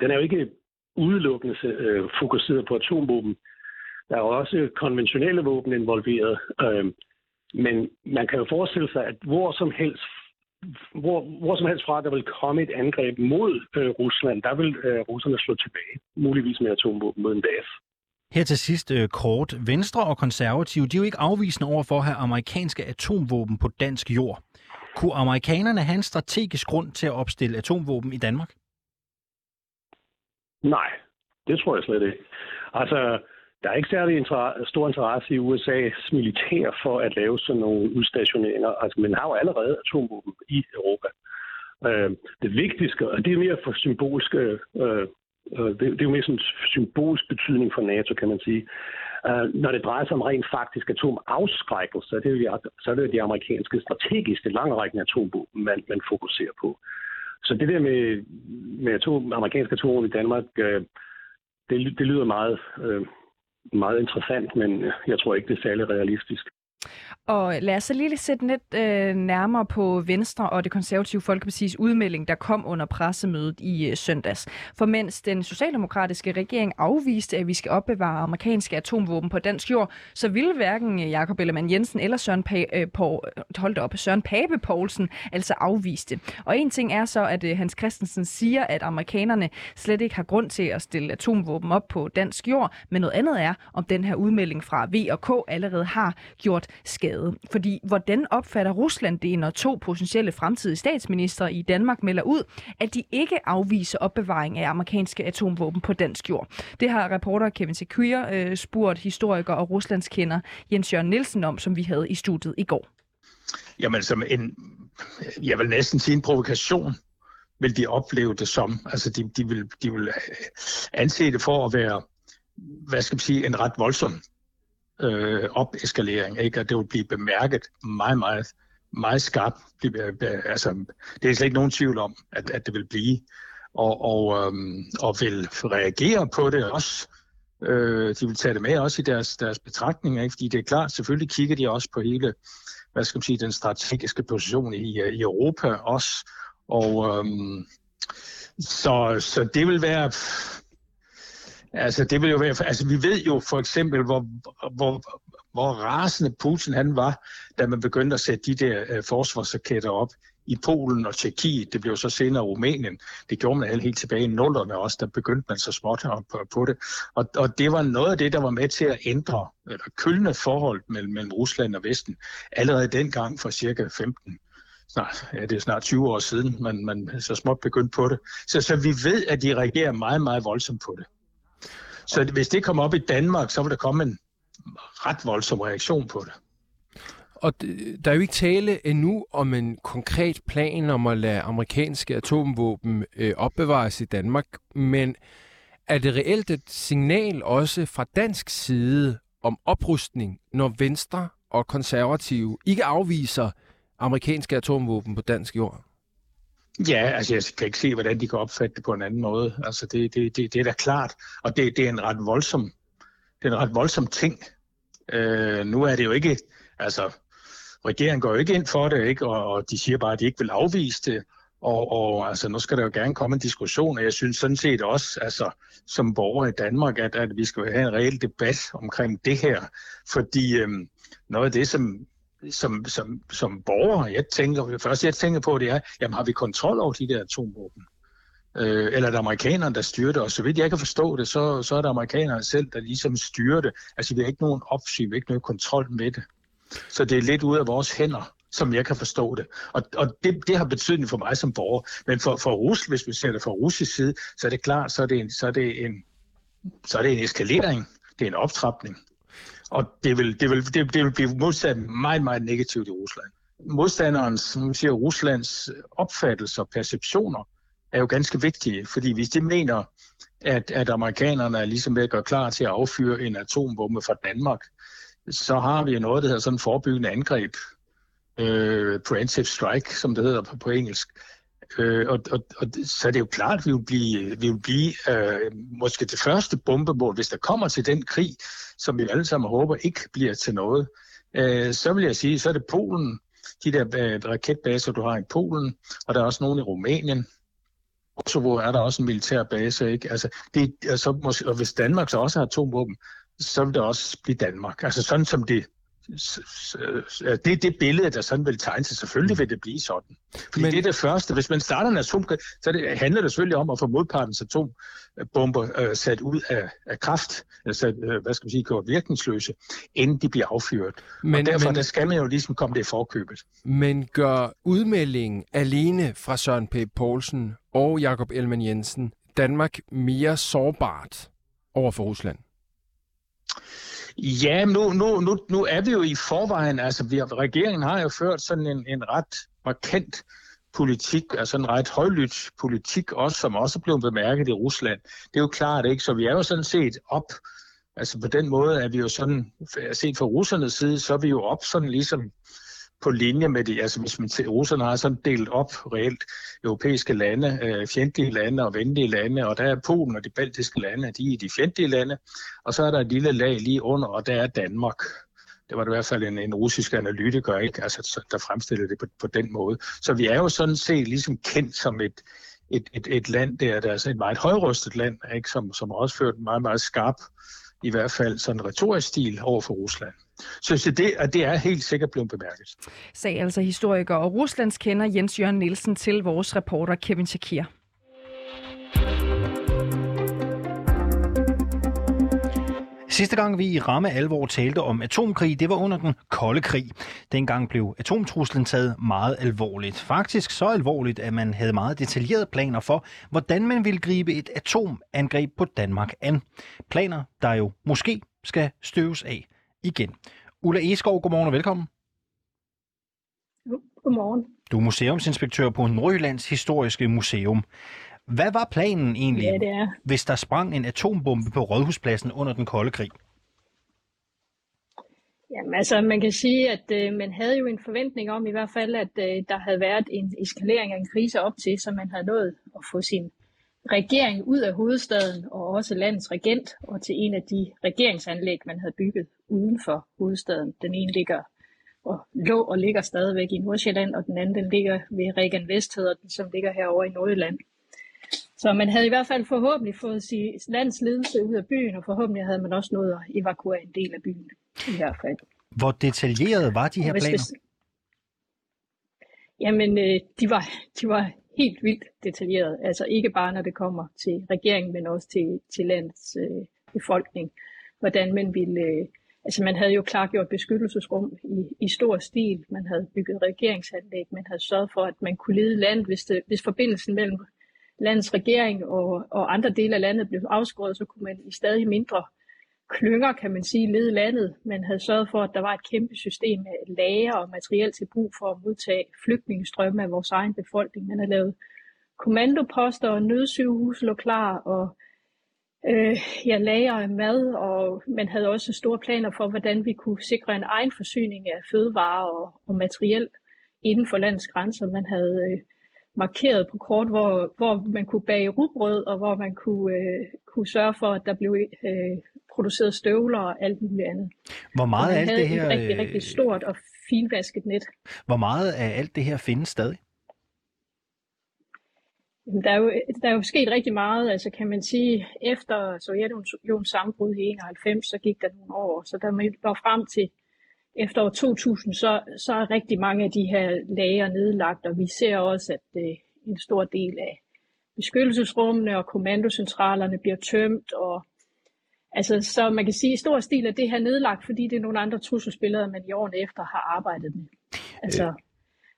den er jo ikke udelukkende øh, fokuseret på atomvåben. Der er jo også konventionelle våben involveret. Øh, men man kan jo forestille sig, at hvor som helst hvor, hvor som helst fra, der vil komme et angreb mod øh, Rusland, der vil øh, russerne slå tilbage, muligvis med atomvåben mod en base. Her til sidst øh, kort. Venstre og konservative, de er jo ikke afvisende over for at have amerikanske atomvåben på dansk jord. Kunne amerikanerne have en strategisk grund til at opstille atomvåben i Danmark? Nej, det tror jeg slet ikke. Altså, der er ikke særlig inter- stor interesse i USA's militær for at lave sådan nogle udstationeringer. Altså, man har jo allerede atomvåben i Europa. Øh, det vigtigste, og det er mere for symbolske, øh, øh, det, det er jo mere sådan symbolsk betydning for NATO, kan man sige. Øh, når det drejer sig om rent faktisk atomafskrækkelse, så er det jo, så er det de amerikanske strategiske langrækkende atomvåben, man, man fokuserer på. Så det der med, med atom, amerikanske atomvåben i Danmark, øh, det, det lyder meget øh, meget interessant, men jeg tror ikke, det er særlig realistisk. Og lad os så lige sætte lidt øh, nærmere på Venstre og det konservative Folkeparti's udmelding, der kom under pressemødet i øh, søndags. For mens den socialdemokratiske regering afviste, at vi skal opbevare amerikanske atomvåben på dansk jord, så ville hverken øh, Jakob Ellemann Jensen eller Søren, pa- øh, på, øh, holdt op, Søren Pape Poulsen altså afviste. Og en ting er så, at øh, Hans Christensen siger, at amerikanerne slet ikke har grund til at stille atomvåben op på dansk jord, men noget andet er, om den her udmelding fra V og K allerede har gjort skade. Fordi hvordan opfatter Rusland det, når to potentielle fremtidige statsminister i Danmark melder ud, at de ikke afviser opbevaring af amerikanske atomvåben på dansk jord? Det har reporter Kevin Secure øh, spurgt historiker og Ruslands kender Jens Jørgen Nielsen om, som vi havde i studiet i går. Jamen som en, jeg vil næsten sige en provokation, vil de opleve det som. Altså de, de, vil, de vil øh, anse det for at være, hvad skal man sige, en ret voldsom øh, opeskalering, ikke? at det vil blive bemærket meget, meget, meget skarpt. Øh, altså, det er slet ikke nogen tvivl om, at, at det vil blive, og, og, øhm, og vil reagere på det også. Øh, de vil tage det med også i deres, deres betragtninger, ikke? fordi det er klart, selvfølgelig kigger de også på hele, hvad skal man sige, den strategiske position i, øh, i Europa også, og øhm, så, så det vil være Altså, det vil jo være, altså, vi ved jo for eksempel, hvor, hvor, hvor rasende Putin han var, da man begyndte at sætte de der øh, forsvarsraketter op i Polen og Tjekkiet. Det blev så senere Rumænien. Det gjorde man helt tilbage i nullerne også, der begyndte man så småt på, på det. Og, og det var noget af det, der var med til at ændre, eller kølne forhold mellem, mellem Rusland og Vesten, allerede dengang for cirka 15 snart, ja, det er snart 20 år siden, man, man så småt begyndte på det. Så, så vi ved, at de reagerer meget, meget voldsomt på det. Så hvis det kommer op i Danmark, så vil der komme en ret voldsom reaktion på det. Og der er jo ikke tale endnu om en konkret plan om at lade amerikanske atomvåben øh, opbevares i Danmark, men er det reelt et signal også fra dansk side om oprustning, når Venstre og konservative ikke afviser amerikanske atomvåben på dansk jord? Ja, altså jeg kan ikke se, hvordan de kan opfatte det på en anden måde. Altså det, det, det, det er da klart, og det, det er en ret voldsom, det er en ret voldsom ting. Øh, nu er det jo ikke, altså regeringen går jo ikke ind for det, ikke? Og, og de siger bare, at de ikke vil afvise det. Og, og altså, nu skal der jo gerne komme en diskussion, og jeg synes sådan set også, altså, som borger i Danmark, at, at vi skal have en reel debat omkring det her. Fordi øhm, noget af det, som som, som, som borger, jeg tænker, først jeg tænker på, det er, jamen har vi kontrol over de der atomvåben? Øh, eller er det amerikanerne, der styrer det? Og så vidt jeg kan forstå det, så, så er det amerikanerne selv, der ligesom styrer det. Altså vi har ikke nogen opsyn, vi har ikke nogen kontrol med det. Så det er lidt ud af vores hænder som jeg kan forstå det. Og, og det, det har betydning for mig som borger. Men for, for Rusland, hvis vi ser det fra russisk side, så er det klart, så er det en, så er det en, så er det en eskalering. Det er en optrapning. Og det vil, det vil, det, det vil blive modsat meget, meget negativt i Rusland. modstanderens, nu siger Ruslands opfattelser og perceptioner, er jo ganske vigtige, fordi hvis de mener, at, at amerikanerne er ligesom ved at gøre klar til at affyre en atombombe fra Danmark, så har vi noget, der hedder sådan forebyggende angreb, øh, preemptive strike, som det hedder på, på engelsk. Øh, og, og, og, så er det jo klart, at vi vil blive, vi vil blive øh, måske det første bombemål, hvis der kommer til den krig, som vi alle sammen håber ikke bliver til noget. Øh, så vil jeg sige, så er det Polen, de der øh, raketbaser, du har i Polen, og der er også nogle i Rumænien. Kosovo er der også en militær base, ikke? Altså, det, altså, måske, og hvis Danmark så også har atomvåben, så vil det også blive Danmark. Altså sådan som det det er det billede, der sådan vil tegne sig. Selvfølgelig vil det blive sådan. Fordi Men... det er det første. Hvis man starter en atomkrig, så det, handler det selvfølgelig om at få modpartens atombomber øh, sat ud af, af kraft, altså øh, hvad skal man sige, gjort virkningsløse, inden de bliver affyret. Men, og derfor men... der skal man jo ligesom komme det i forkøbet. Men gør udmeldingen alene fra Søren P. Poulsen og Jakob Elman Jensen Danmark mere sårbart over for Rusland? Ja, nu, nu, nu, nu er vi jo i forvejen, altså vi, regeringen har jo ført sådan en, en ret markant politik, altså en ret højlydt politik, også, som også er blevet bemærket i Rusland. Det er jo klart, ikke? Så vi er jo sådan set op, altså på den måde er vi jo sådan, set fra russernes side, så er vi jo op sådan ligesom på linje med det. altså hvis man ser, russerne har sådan delt op reelt europæiske lande, øh, fjendtlige lande og venlige lande, og der er Polen og de baltiske lande, de er de fjendtlige lande, og så er der et lille lag lige under, og der er Danmark. Det var det i hvert fald en, en russisk analytiker, ikke? Altså, der fremstillede det på, på den måde. Så vi er jo sådan set ligesom kendt som et, et, et, et land, der, der er altså et meget højrystet land, ikke? Som, som også ført en meget, meget skarp, i hvert fald sådan retorisk stil over for Rusland. Så det, at det er helt sikkert blevet bemærket. Sag altså historiker og Ruslands kender Jens Jørgen Nielsen til vores reporter Kevin Shakir. Sidste gang vi i ramme alvor talte om atomkrig, det var under den kolde krig. Dengang blev atomtruslen taget meget alvorligt. Faktisk så alvorligt, at man havde meget detaljerede planer for, hvordan man ville gribe et atomangreb på Danmark an. Planer, der jo måske skal støves af igen. Ulla Eskov, godmorgen og velkommen. Godmorgen. Du er museumsinspektør på Nordjyllands Historiske Museum. Hvad var planen egentlig, ja, det er. hvis der sprang en atombombe på Rådhuspladsen under den kolde krig? Jamen altså, man kan sige, at øh, man havde jo en forventning om i hvert fald, at øh, der havde været en eskalering af en krise op til, så man havde nået at få sin regering ud af hovedstaden og også landets regent og til en af de regeringsanlæg, man havde bygget uden for hovedstaden. Den ene ligger og lå og ligger stadigvæk i Nordsjælland, og den anden den ligger ved Regen Vest, hedder den, som ligger herovre i Nordjylland. Så man havde i hvert fald forhåbentlig fået sin lands ledelse ud af byen, og forhåbentlig havde man også nået at evakuere en del af byen i hvert fald. Hvor detaljeret var de her planer? Hvis, jamen, øh, de var, de var helt vildt detaljeret. Altså ikke bare når det kommer til regeringen, men også til, til landets øh, befolkning. Hvordan man ville... Øh, altså man havde jo klargjort beskyttelsesrum i, i stor stil. Man havde bygget regeringsanlæg. Man havde sørget for, at man kunne lede landet, hvis, det, hvis forbindelsen mellem landets regering og, og andre dele af landet blev afskåret, så kunne man i stadig mindre klynger, kan man sige, lede landet. Man havde sørget for, at der var et kæmpe system af lager og materiel til brug for at modtage flygtningestrømme af vores egen befolkning. Man havde lavet kommandoposter og nødsygehus lå klar, og øh, ja, lager af mad, og man havde også store planer for, hvordan vi kunne sikre en egen forsyning af fødevarer og, og materiel inden for landets grænser. Man havde øh, markeret på kort, hvor, hvor man kunne bage rugbrød, og hvor man kunne, øh, kunne sørge for, at der blev øh, produceret støvler og alt muligt andet. Hvor meget af alt det her... et rigtig, rigtig stort og finvasket net. Hvor meget af alt det her findes stadig? Der er, jo, der er jo sket rigtig meget, altså kan man sige, efter Sovjetunionens sammenbrud i 91, så gik der nogle år, så der var frem til efter år 2000, så, så er rigtig mange af de her lager nedlagt, og vi ser også, at øh, en stor del af beskyttelsesrummene og kommandocentralerne bliver tømt, og altså, så man kan sige, at i stor stil er det her nedlagt, fordi det er nogle andre trusselsbilleder, man i årene efter har arbejdet med. Altså, øh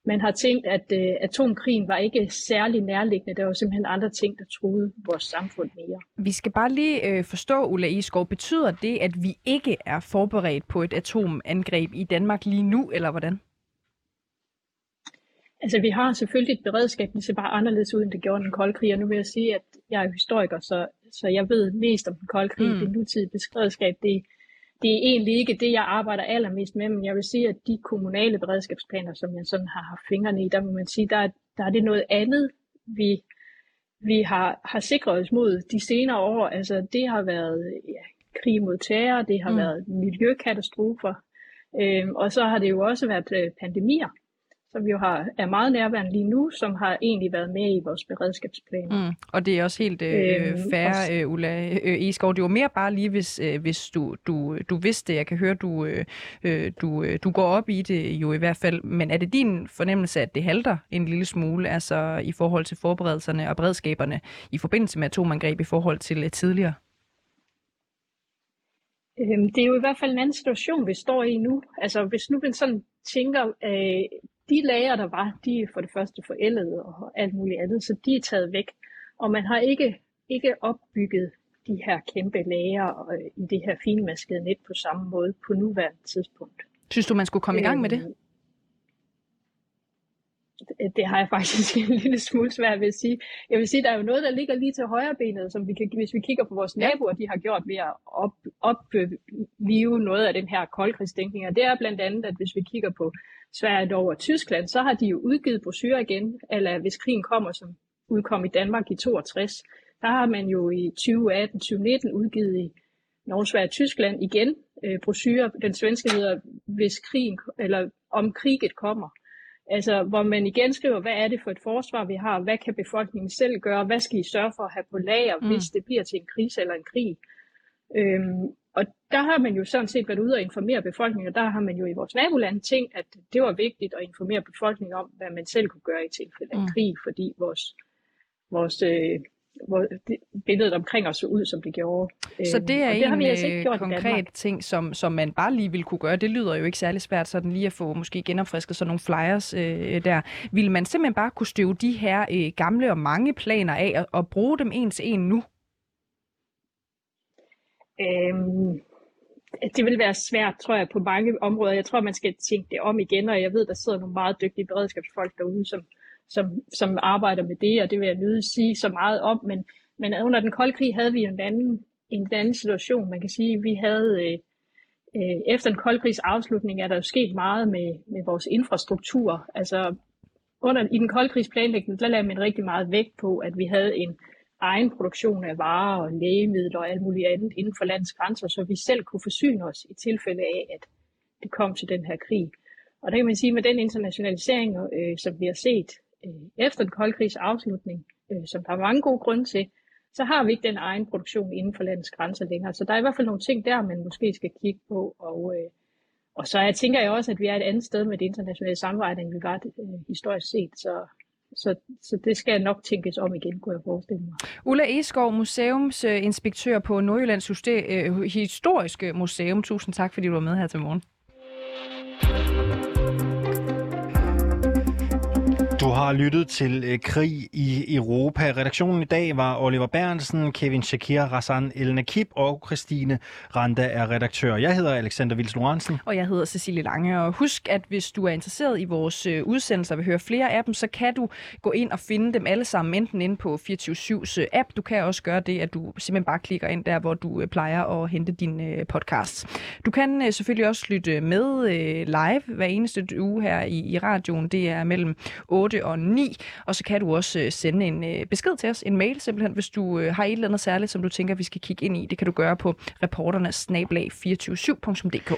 man har tænkt, at øh, atomkrigen var ikke særlig nærliggende. Der var simpelthen andre ting, der troede vores samfund mere. Vi skal bare lige øh, forstå, Ulla Iskov, betyder det, at vi ikke er forberedt på et atomangreb i Danmark lige nu, eller hvordan? Altså, vi har selvfølgelig et beredskab, det ser bare anderledes ud, end det gjorde den kolde krig. Og nu vil jeg sige, at jeg er historiker, så, så jeg ved mest om den kolde krig. Mm. Det nutidige beredskab, det, det er egentlig ikke det, jeg arbejder allermest med, men jeg vil sige, at de kommunale beredskabsplaner, som jeg sådan har haft fingrene i, der må man sige, der, der er det noget andet, vi, vi har, har sikret os mod de senere år. Altså, det har været ja, krig mod terror, det har mm. været miljøkatastrofer, øhm, og så har det jo også været øh, pandemier som jo har, er meget nærværende lige nu, som har egentlig været med i vores beredskabsplan. Mm. Og det er også helt øh, øhm, færre, øh, Ulla øh, Eskov. Det var mere bare lige, hvis, øh, hvis du, du, du vidste det. Jeg kan høre, du, øh, øh du, øh, du går op i det jo i hvert fald. Men er det din fornemmelse, at det halter en lille smule, altså i forhold til forberedelserne og beredskaberne i forbindelse med atomangreb i forhold til øh, tidligere? Øhm, det er jo i hvert fald en anden situation, vi står i nu. Altså hvis nu man sådan tænker, øh, de lager, der var, de er for det første forældede og alt muligt andet, så de er taget væk. Og man har ikke, ikke opbygget de her kæmpe lager øh, i det her finmaskede net på samme måde på nuværende tidspunkt. Synes du, man skulle komme i gang med det? Det? Har jeg faktisk en lille smule svært ved at sige. Jeg vil sige, der er jo noget, der ligger lige til højre benet, som vi kan, hvis vi kigger på vores naboer, de har gjort ved at op, noget af den her koldkrigsdækning. Og det er blandt andet, at hvis vi kigger på Sverige, over Tyskland, så har de jo udgivet brosyrer igen, eller hvis krigen kommer, som udkom i Danmark i 62, der har man jo i 2018-2019 udgivet i Norge, Sverige og Tyskland igen øh, brosyrer. Den svenske hedder, hvis krigen, eller om kriget kommer. Altså, hvor man igen skriver, hvad er det for et forsvar, vi har? Hvad kan befolkningen selv gøre? Hvad skal I sørge for at have på lager, mm. hvis det bliver til en krise eller en krig? Øhm, og der har man jo sådan set været ude og informere befolkningen, og der har man jo i vores naboland tænkt, at det var vigtigt at informere befolkningen om, hvad man selv kunne gøre i tilfælde af mm. krig, fordi vores, vores øh, hvor det, billedet omkring os så ud, som det gjorde. Så det er det en vi altså ikke øh, konkret ting, som, som man bare lige vil kunne gøre. Det lyder jo ikke særlig svært, sådan lige at få måske genopfrisket sådan nogle flyers øh, der. Vil man simpelthen bare kunne støve de her øh, gamle og mange planer af og, og bruge dem en til en nu? Øhm, det vil være svært, tror jeg, på mange områder. Jeg tror, man skal tænke det om igen, og jeg ved, der sidder nogle meget dygtige beredskabsfolk derude, som, som, som arbejder med det, og det vil jeg nødt sige så meget om. Men, men under den kolde krig havde vi en anden, en anden situation. Man kan sige, vi havde... Øh, øh, efter den kolde krigs afslutning er der jo sket meget med, med vores infrastruktur. Altså under, i den kolde krigs planlægning, der lagde man rigtig meget vægt på, at vi havde en egen produktion af varer og lægemidler og alt muligt andet inden for landets grænser, så vi selv kunne forsyne os i tilfælde af, at det kom til den her krig. Og der kan man sige, at med den internationalisering, øh, som vi har set øh, efter den kolde krigs afslutning, øh, som der er mange gode grunde til, så har vi ikke den egen produktion inden for landets grænser længere. Så der er i hvert fald nogle ting der, man måske skal kigge på. Og, øh, og så jeg tænker jeg også, at vi er et andet sted med det internationale samarbejde, end vi var øh, historisk set. Så så, så det skal nok tænkes om igen, kunne jeg forestille mig. Ulla Eskov, museumsinspektør på Nordjyllands øh, Historiske Museum. Tusind tak, fordi du var med her til morgen. Du har lyttet til øh, Krig i Europa. Redaktionen i dag var Oliver Bernsen, Kevin Shakir, Rassan El Nakib og Christine Randa er redaktør. Jeg hedder Alexander Vils Lorentzen. Og jeg hedder Cecilie Lange. Og husk, at hvis du er interesseret i vores øh, udsendelser og vil høre flere af dem, så kan du gå ind og finde dem alle sammen, enten inde på 24-7's øh, app. Du kan også gøre det, at du simpelthen bare klikker ind der, hvor du øh, plejer at hente din øh, podcast. Du kan øh, selvfølgelig også lytte med live hver eneste uge her i, i radioen. Det er mellem 8 8 og 9. Og så kan du også øh, sende en øh, besked til os, en mail simpelthen, hvis du øh, har et eller andet særligt, som du tænker, vi skal kigge ind i. Det kan du gøre på reporternes 247.dk.